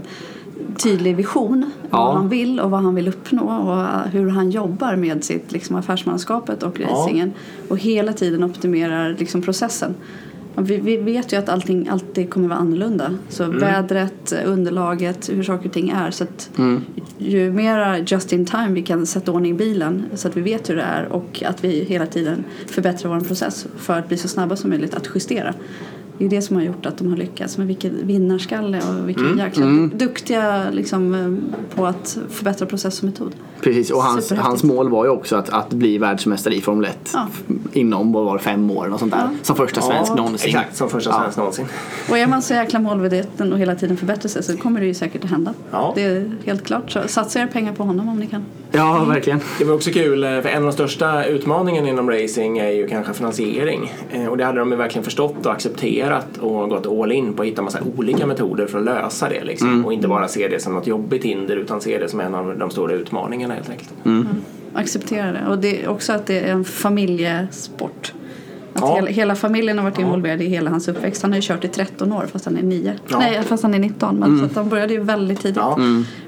tydlig vision. Ja. Vad han vill och vad han vill uppnå och hur han jobbar med sitt liksom, affärsmanskapet och racingen. Och hela tiden optimerar liksom, processen. Vi, vi vet ju att allting alltid kommer vara annorlunda. Så Mm. vädret, underlaget, hur saker och ting är. Så att ju mera just in time vi kan sätta ordning i bilen så att vi vet hur det är och att vi hela tiden förbättrar vår process för att bli så snabba som möjligt att justera. Det är det som har gjort att de har lyckats. Men vilken vinnarskalle och vilken jäkla duktiga liksom, eh, på att förbättra process och metod. Precis och hans, hans mål var ju också att, att bli världsmästare i Formel 1 Ja. inom vad var fem år och sånt där. Som första svensk någonsin. Exakt, som första svensk någonsin. Och är man så jäkla målmedveten och hela tiden förbättrar sig så kommer det ju säkert att hända. Ja. Det är helt klart. Så satsa era pengar på honom om ni kan. Ja, verkligen. Det var också kul, eh, för en av de största utmaningarna inom racing är ju kanske finansiering. Eh, Och det hade de ju verkligen förstått och accepterat och gått all in på att hitta massa olika metoder för att lösa det. Liksom. Och inte bara se det som något jobbigt hinder utan se det som en av de stora utmaningarna helt enkelt. Acceptera det. Och det är också att det är en familjesport. Att Ja. hela, hela familjen har varit involverad i hela hans uppväxt. Han har ju kört i 13 år fast han är 9. Ja. Nej, fast han är 19. Men så att de började ju väldigt tidigt. Ja.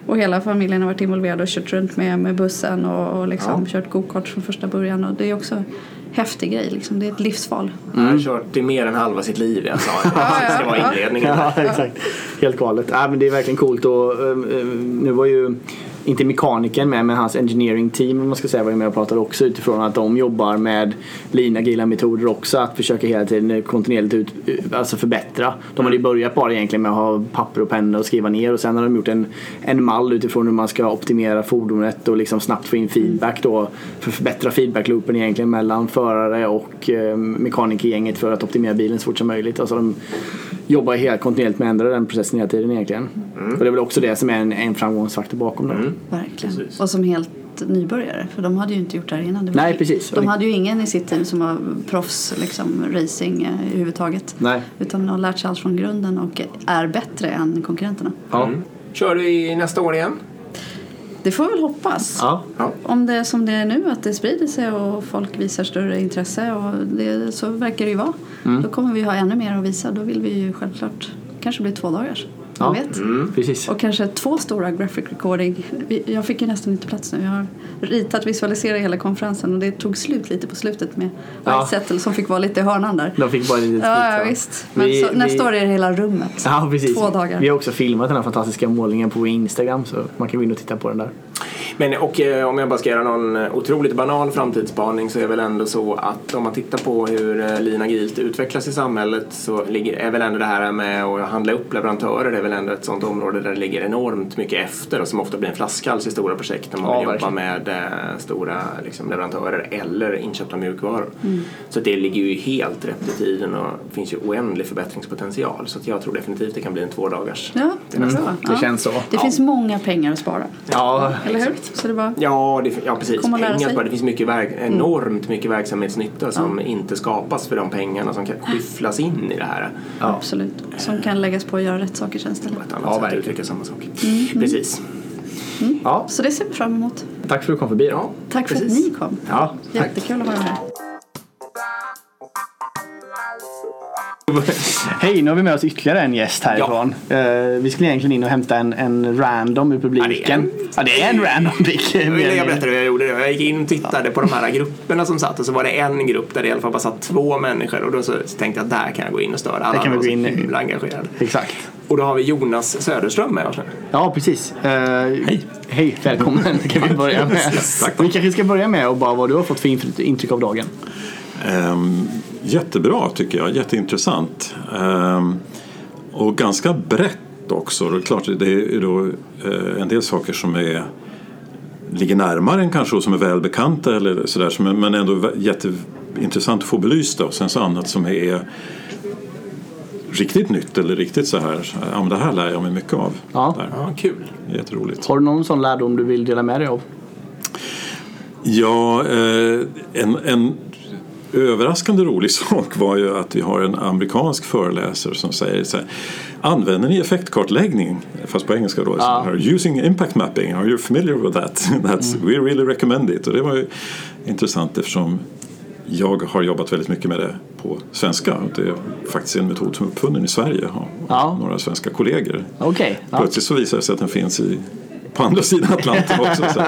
Och hela familjen har varit involverad och kört runt med, med bussen och, och liksom kört gokart från första början. Och det är också häftig grej. Liksom. Det är ett livsval. Han har kört i mer än halva sitt liv. Jag sa det ska vara inledningen. Ja, exakt. Helt galet. Ja, men det är verkligen coolt och um, um, nu var ju inte mekanikern med men hans engineering team om man ska säga var ju med och pratade också utifrån att de jobbar med lean agila metoder också att försöka hela tiden kontinuerligt ut, alltså förbättra. De hade ju börjat bara egentligen med att ha papper och penna och skriva ner och sen har de gjort en, en mall utifrån hur man ska optimera fordonet och liksom snabbt få in feedback då för att förbättra feedbackloopen egentligen mellan förare och eh, mekanikergänget för att optimera bilen så fort som möjligt. Alltså de jobbar helt kontinuerligt med att ändra den processen hela tiden egentligen. Och det är väl också det som är en, en framgångsfaktor bakom det. Verkligen. Precis. Och som helt nybörjare. För de hade ju inte gjort det här innan. Det var- Nej, precis. De hade ju ingen i sitt team som var proffs liksom, racing eh, överhuvudtaget. Nej. Utan de har lärt sig allt från grunden och är bättre än konkurrenterna. Ja. Kör du i nästa år igen? Det får vi väl hoppas. Ja. Om det är som det är nu, att det sprider sig och folk visar större intresse och det, så verkar det ju vara. Mm. Då kommer vi ha ännu mer att visa. Då vill vi ju självklart kanske bli två dagars. Man Ja. vet. Precis. Och kanske två stora graphic recording. Jag fick ju nästan inte plats nu. Jag har ritat, visualiserat hela konferensen och det tog slut lite på slutet med Ja. Settle som fick vara lite i hörnan där. De fick bara lite Ja, skit, ja va? visst. Men Vi- så, nästa vi- år är det hela rummet. Ja, precis. Två dagar. Vi har också filmat den här fantastiska målningen på Instagram så man kan gå in och titta på den där. Men och eh, om jag bara ska göra någon eh, otroligt banal framtidsspaning så är väl ändå så att om man tittar på hur eh, lean agilt utvecklas i samhället så ligger, är väl ändå det här med att handla upp leverantörer det är väl ändå ett sånt område där det ligger enormt mycket efter och som ofta blir en flaskhals i stora projekt när man Ja, vill jobba verkligen. med eh, stora liksom, leverantörer eller inköpta mjukvaror. Så det ligger ju helt rätt i tiden och det finns ju oändlig förbättringspotential så att jag tror definitivt det kan bli en två dagars. Ja, det, är bra. Det känns så. det finns många pengar att spara. Ja, Eller hur? Så det var... Ja, det, ja precis. Kommer man lära Pengar, sig? bara, det finns mycket verk, enormt mycket verksamhetsnytta som inte skapas för de pengarna som kan skyfflas in i det här. Absolut. Som kan läggas på att göra rätt saker sen istället. På ett annat Ja, sätt uttrycka samma sak. Mm, Precis. ja. Så det ser vi fram emot. Tack för att du kom förbi då. Tack för att ni kom. Ja, Jättekul att vara här. Hej, nu har vi med oss ytterligare en gäst härifrån. Eh, vi skulle egentligen in och hämta en, en random ur publiken. Ja, det är en random pick. Jag, vill, jag berättade hur jag gjorde det. Jag gick in och tittade på de här grupperna som satt och så var det en grupp där det i alla fall bara satt två människor och då så tänkte jag där kan jag gå in och störa. Alla kan vi gå in himla engagerade. Exakt. Och då har vi Jonas Söderström med oss nu. Ja, precis. hej. Hej, välkommen kan vi börja med. Tack. Vi kanske ska börja med och bara vad du har fått för intryck- av dagen. Ehm, jättebra tycker jag, jätteintressant. Ehm, och ganska brett också. Det är klart, det är då eh, en del saker som är ligger närmare en kanske och som är välbekanta eller sådär som är- men ändå jätteintressant att få belysta och sen så annat som är riktigt nytt eller riktigt så här, ja men det här lär jag mig mycket av. Ja. Där. Ja, kul. Jätteroligt. Har du någon sån lärdom du vill dela med dig av? Ja, eh, en, en överraskande rolig sak var ju att vi har en amerikansk föreläsare som säger så här, Använder ni effektkartläggning? Fast på engelska då. Så här, Using impact mapping, are you familiar with that? That's, We really recommend it. Och det var ju intressant eftersom jag har jobbat väldigt mycket med det på svenska. Det är faktiskt en metod som är uppfunnen i Sverige av Ja. några svenska kollegor. Okej. Ja. Plötsligt så visar det sig att den finns i, på andra sidan Atlanten också. Så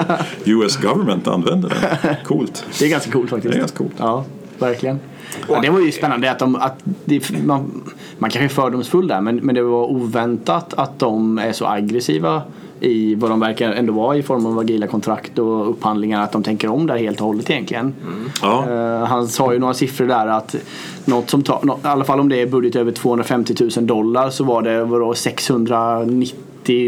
US government använder den. Coolt. Det är ganska coolt faktiskt. Det är ganska coolt. Ja, verkligen. Ja, det var ju spännande att, de, att det, man, man kanske är fördomsfull där men, men det var oväntat att de är så aggressiva i vad de verkar ändå vara i form av agila kontrakt och upphandlingar att de tänker om där helt och hållet egentligen. Ja. Eh, han sa ju några siffror där att något som tar, i alla fall om det är budget över 250 000 dollar så var det vadå, 690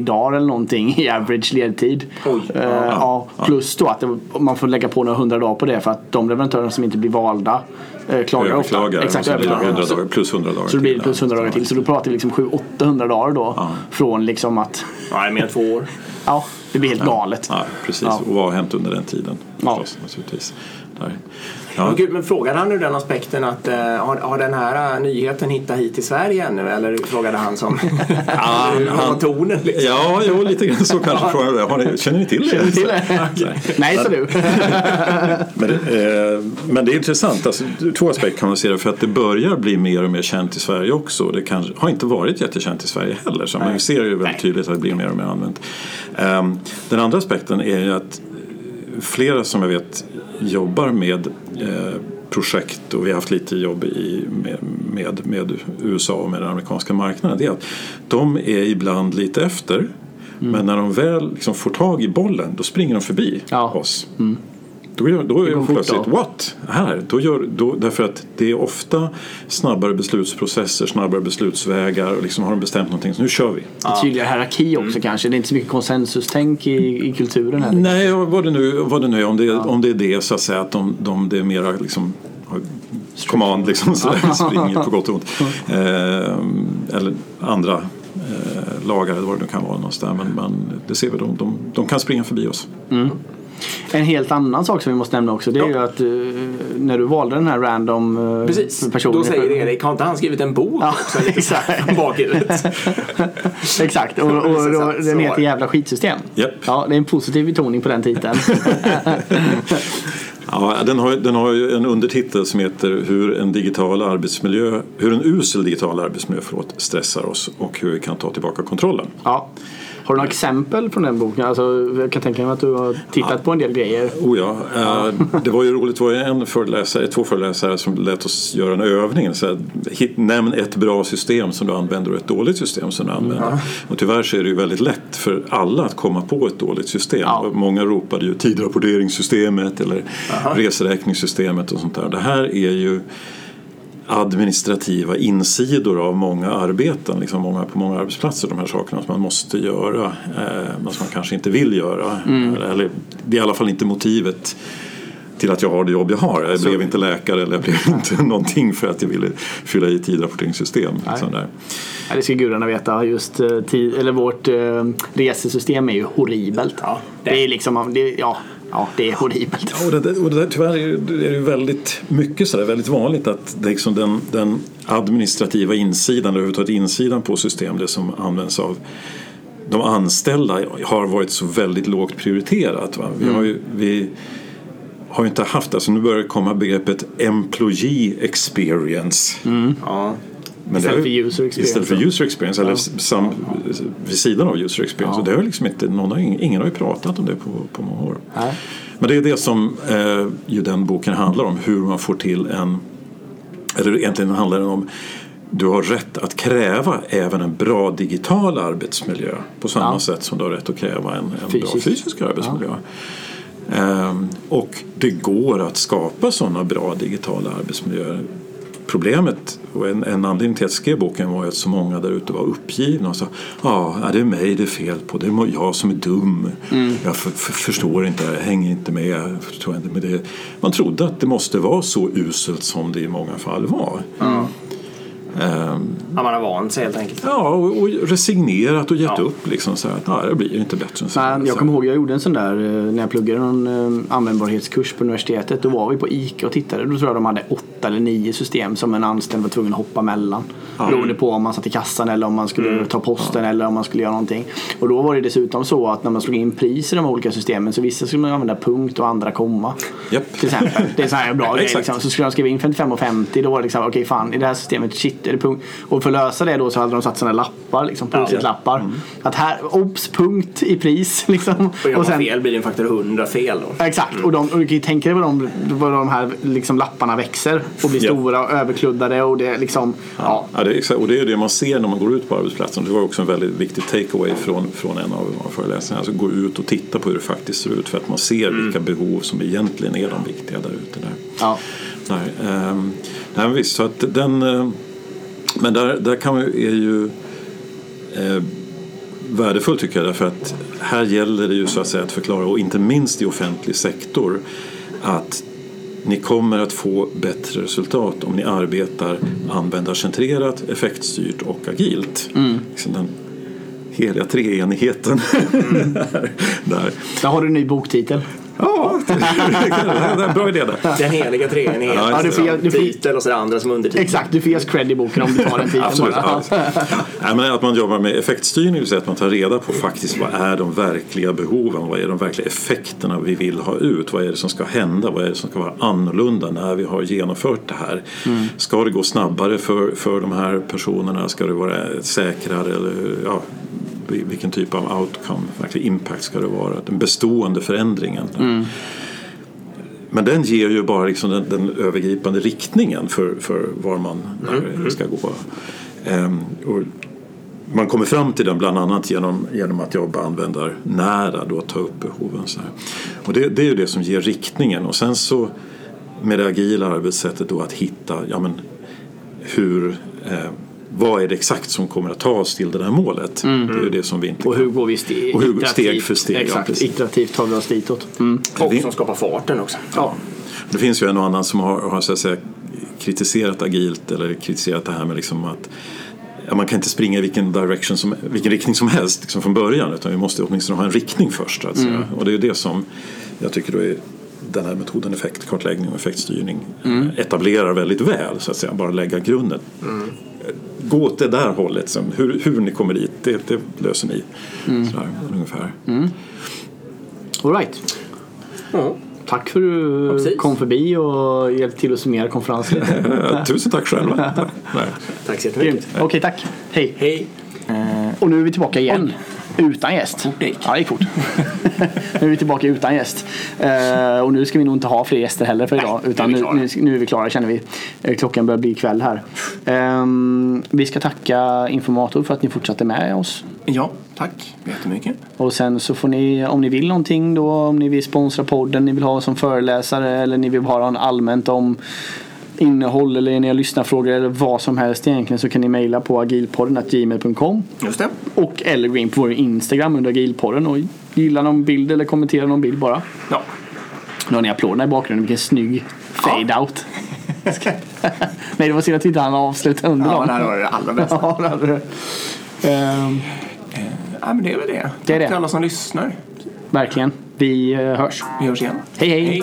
dagar eller någonting i average ledtid. Oj. Eh, ja, plus då att det, man får lägga på några hundra dagar på det för att de leverantörerna som inte blir valda eh, klagar ofta. Exakt, överklagar. 100 Så- dagar, plus 100 dagar så det blir plus 100 dagar till. Så då pratar vi liksom 700-800 dagar då. Ja. Från liksom att, Ja, det är mer än två år. ja, det blir helt galet. Ja, precis. Ja. Och vad har hänt under den tiden? Ja. Förstås, naturligtvis. Där. Ja. Ja. Gud, men frågade han ur den aspekten att eh, har, har den här eh, nyheten hittat hit till Sverige ännu? Eller frågade han som var han- tonen? Liksom? Ja, jo, lite grann så kanske frågan är. Har ni, känner ni till det? Du till det? Nej, sa du. Men, eh, men det är intressant. Alltså, två aspekter kan man se det. För att det börjar bli mer och mer känt i Sverige också. Det kanske, har inte varit jättekänt i Sverige heller. Så man ser ju väldigt tydligt att det blir mer och mer använt. Ehm, den andra aspekten är ju att flera som jag vet jobbar med eh, projekt och vi har haft lite jobb i, med, med, med USA och med den amerikanska marknaden. Det är att de är ibland lite efter. Men när de väl liksom får tag i bollen då springer de förbi Ja. oss. Då, gör, då är fort plötsligt då. what? Här? Då gör, då, därför att det är ofta snabbare beslutsprocesser, snabbare beslutsvägar och liksom har de bestämt någonting så nu kör vi. En tydligare hierarki också kanske. Det är inte så mycket konsensustänk i, i kulturen här. Nej, vad det nu, vad det nu är, om det, är- om det är det så att säga att de, de det är mera liksom har command liksom sådär, springer på gott och ont. Eh, eller andra eh, lagar eller vad det nu kan vara någonstans. Men, men det ser vi, de, de, de kan springa förbi oss. En helt annan sak som vi måste nämna också det är ju att uh, när du valde den här random uh, Precis, personen. då säger Erik, har inte han skrivit en bok Ja, också? Exakt. bakhuvudet. Exakt, och, och, och, Så- den heter Jävla skitsystem. Japp. Ja, det är en positiv betoning på den titeln. Ja, den, har, den har ju en undertitel som heter Hur en digital arbetsmiljö, hur en usel digital arbetsmiljö förlåt, stressar oss och hur vi kan ta tillbaka kontrollen. ja. Har du några exempel från den boken? Alltså, jag kan tänka mig att du har tittat på en del grejer. Oh ja, eh, det var ju roligt, det var en föreläsare, två föreläsare som lät oss göra en övning. Så här, hit, nämn ett bra system som du använder och ett dåligt system som du använder. Och tyvärr så är det ju väldigt lätt för alla att komma på ett dåligt system. Ja. Många ropade ju tidrapporteringssystemet eller reseräkningssystemet och sånt där. Det här är ju administrativa insidor av många arbeten, liksom många, på många arbetsplatser, de här sakerna som man måste göra, eh, men som man kanske inte vill göra. Eller, det är i alla fall inte motivet till att jag har det jobb jag har. Jag blev inte läkare eller jag blev inte någonting för att jag ville fylla i tidrapporteringssystem. Liksom där. Ja, det ska gudarna veta. Just eh, tid, eller vårt eh, resesystem är ju horribelt. Ja, det. är liksom, det, ja, ja, det är horribelt. Ja, och det, där- och det där, tyvärr är det, väldigt mycket sådär, väldigt vanligt att det liksom den, den administrativa insidan, eller överhuvudtaget insidan på system, det som används av de anställda har varit så väldigt lågt prioriterat. Va? Vi, har ju, vi har ju inte haft, alltså nu börjar det komma begreppet employee experience. Ja. Men Istället för user experience. Istället för user experience, eller sam, vid sidan av user experience. Och det har liksom inte, någon har, ingen har ju pratat om det på, på många år. Nej. Men det är det som eh, ju den boken handlar om, hur man får till en, eller egentligen handlar den om du har rätt att kräva även en bra digital arbetsmiljö på samma Ja. sätt som du har rätt att kräva en, en bra Fysisk. fysisk arbetsmiljö. Ehm, och det går att skapa sådana bra digitala arbetsmiljöer. Problemet och en, en anledning till att jag skrev boken var att så många där ute var uppgivna och sa ja, det är mig det är fel på, det är jag som är dum. Jag f- f- förstår inte, jag hänger inte med. Förstår inte med det. Man trodde att det måste vara så uselt som det i många fall var. Ehm, Ja, man har vant sig helt enkelt. ja, och, och resignerat och gett Ja. upp. Liksom, så här, att, ja, det blir inte bättre än så. Nej, jag kommer ihåg jag gjorde en sån där eh, när jag pluggade någon eh, användbarhetskurs på universitetet. Då var vi på ICA och tittade. Då tror jag de hade åtta eller nio system som en anställd var tvungen att hoppa mellan. Beroende på om man satt i kassan eller om man skulle ta posten eller om man skulle göra någonting. Och då var det dessutom så att när man slog in pris i de olika systemen så vissa skulle man använda punkt och andra komma. Japp. Till exempel. Det är så här bra grej. Liksom. Så skulle de skriva in 55 och 50 då var det liksom okej fan i det här systemet shit är det punkt. Och för att lösa det då så hade de satt sådana lappar liksom. Post-it-lappar. Att här obs punkt i pris liksom. Och gör man fel blir det en faktor 100 fel då. Exakt, och, de, och du kan ju tänka dig vad de, vad de här liksom, lapparna växer och blir stora och överkluddade och det liksom, ja. Ja, det är och det är det man ser när man går ut på arbetsplatsen. Det var också en väldigt viktig takeaway från, från en av, av föreläsningarna. Alltså gå ut och titta på hur det faktiskt ser ut för att man ser vilka behov som egentligen är de viktiga där ute. Där. ja. Nej, ehm, nej men visst, så att den, eh, men där, där kan man, är ju eh, värdefullt tycker jag därför att här gäller det ju så att säga att förklara och inte minst i offentlig sektor att ni kommer att få bättre resultat om ni arbetar användarcentrerat, effektstyrt och agilt. Liksom den heliga treenigheten. där, där. Där har du en ny boktitel. Ja, det, är en bra idé där. Den heliga treenigheten. Ja, du får- du får- Titel och så det andra som undertitel. Exakt, du får ge oss cred i boken om du tar den titeln Absolut. bara. Ja. Nej, men att man jobbar med effektstyrning, säga att man tar reda på faktiskt vad är de verkliga behoven, vad är de verkliga effekterna vi vill ha ut, vad är det som ska hända, vad är det som ska vara annorlunda när vi har genomfört det här. Ska det gå snabbare för, för de här personerna, ska det vara säkrare eller ja, vilken typ av outcome, verklig impact ska det vara, den bestående förändringen. Men den ger ju bara liksom den, den övergripande riktningen för, för var man där ska gå. Ehm, och man kommer fram till den bland annat genom, genom att jobba användarnära, då ta upp behoven. Så här. Och det, det är ju det som ger riktningen. Och sen så med det agila arbetssättet då att hitta ja, men, hur eh, vad är det exakt som kommer att ta oss till det där målet? Det är det som vi inte Och hur går vi steg, Och hur- steg för steg, ja, Exakt, precis. iterativt tar vi oss ditåt. Mm. Och som skapar farten också. Ja. Det finns ju en och annan som har, har så att säga, kritiserat agilt eller kritiserat det här med liksom att ja, man kan inte springa i vilken, direction som, vilken riktning som helst liksom från början utan vi måste åtminstone ha en riktning först. Så att säga. Och det är ju det som Jag tycker då är den här metoden effektkartläggning och effektstyrning Mm. eh, etablerar väldigt väl så att säga, bara lägga grunden. Mm. Gå åt det där hållet, som, hur, hur ni kommer dit, det, det löser ni. Mm. Sådär, ungefär. All right. Ja. Tack för att du precis. kom förbi och hjälpte till att summera konferensen. Eh, Tusen tack själva. Nej. Tack så Grymt. Okej, tack. Hej. Hej. Och nu är vi tillbaka igen. Utan gäst. Fort det gick. Ja, det gick fort. nu är vi tillbaka utan gäst. Eh, och nu ska vi nog inte ha fler gäster heller för idag. är utan nu, nu, nu är vi klara känner vi. Eh, klockan börjar bli kväll här. Ehm, vi ska tacka Informator för att ni fortsatte med oss. Ja, tack jättemycket. Och sen så får ni, om ni vill någonting då, om ni vill sponsra podden, ni vill ha som föreläsare eller ni vill bara ha en allmänt om innehåll eller ni har lyssnarfrågor eller vad som helst egentligen så kan ni mejla på agilpodden.gmail.com Just det. och eller gå in på vår Instagram under agilpodden och gilla någon bild eller kommentera någon bild bara. Ja. Nu har ni applåderna i bakgrunden, vilken snygg fade-out. Nej det var synd att inte hann avsluta under Ja, dem. det här var det allra bästa. Ja, det hade det. Ehm, Ja, men det är väl det. Tack Det är det. till alla som lyssnar. verkligen. Vi eh, hörs. Vi hörs igen. hej. hej. Hej.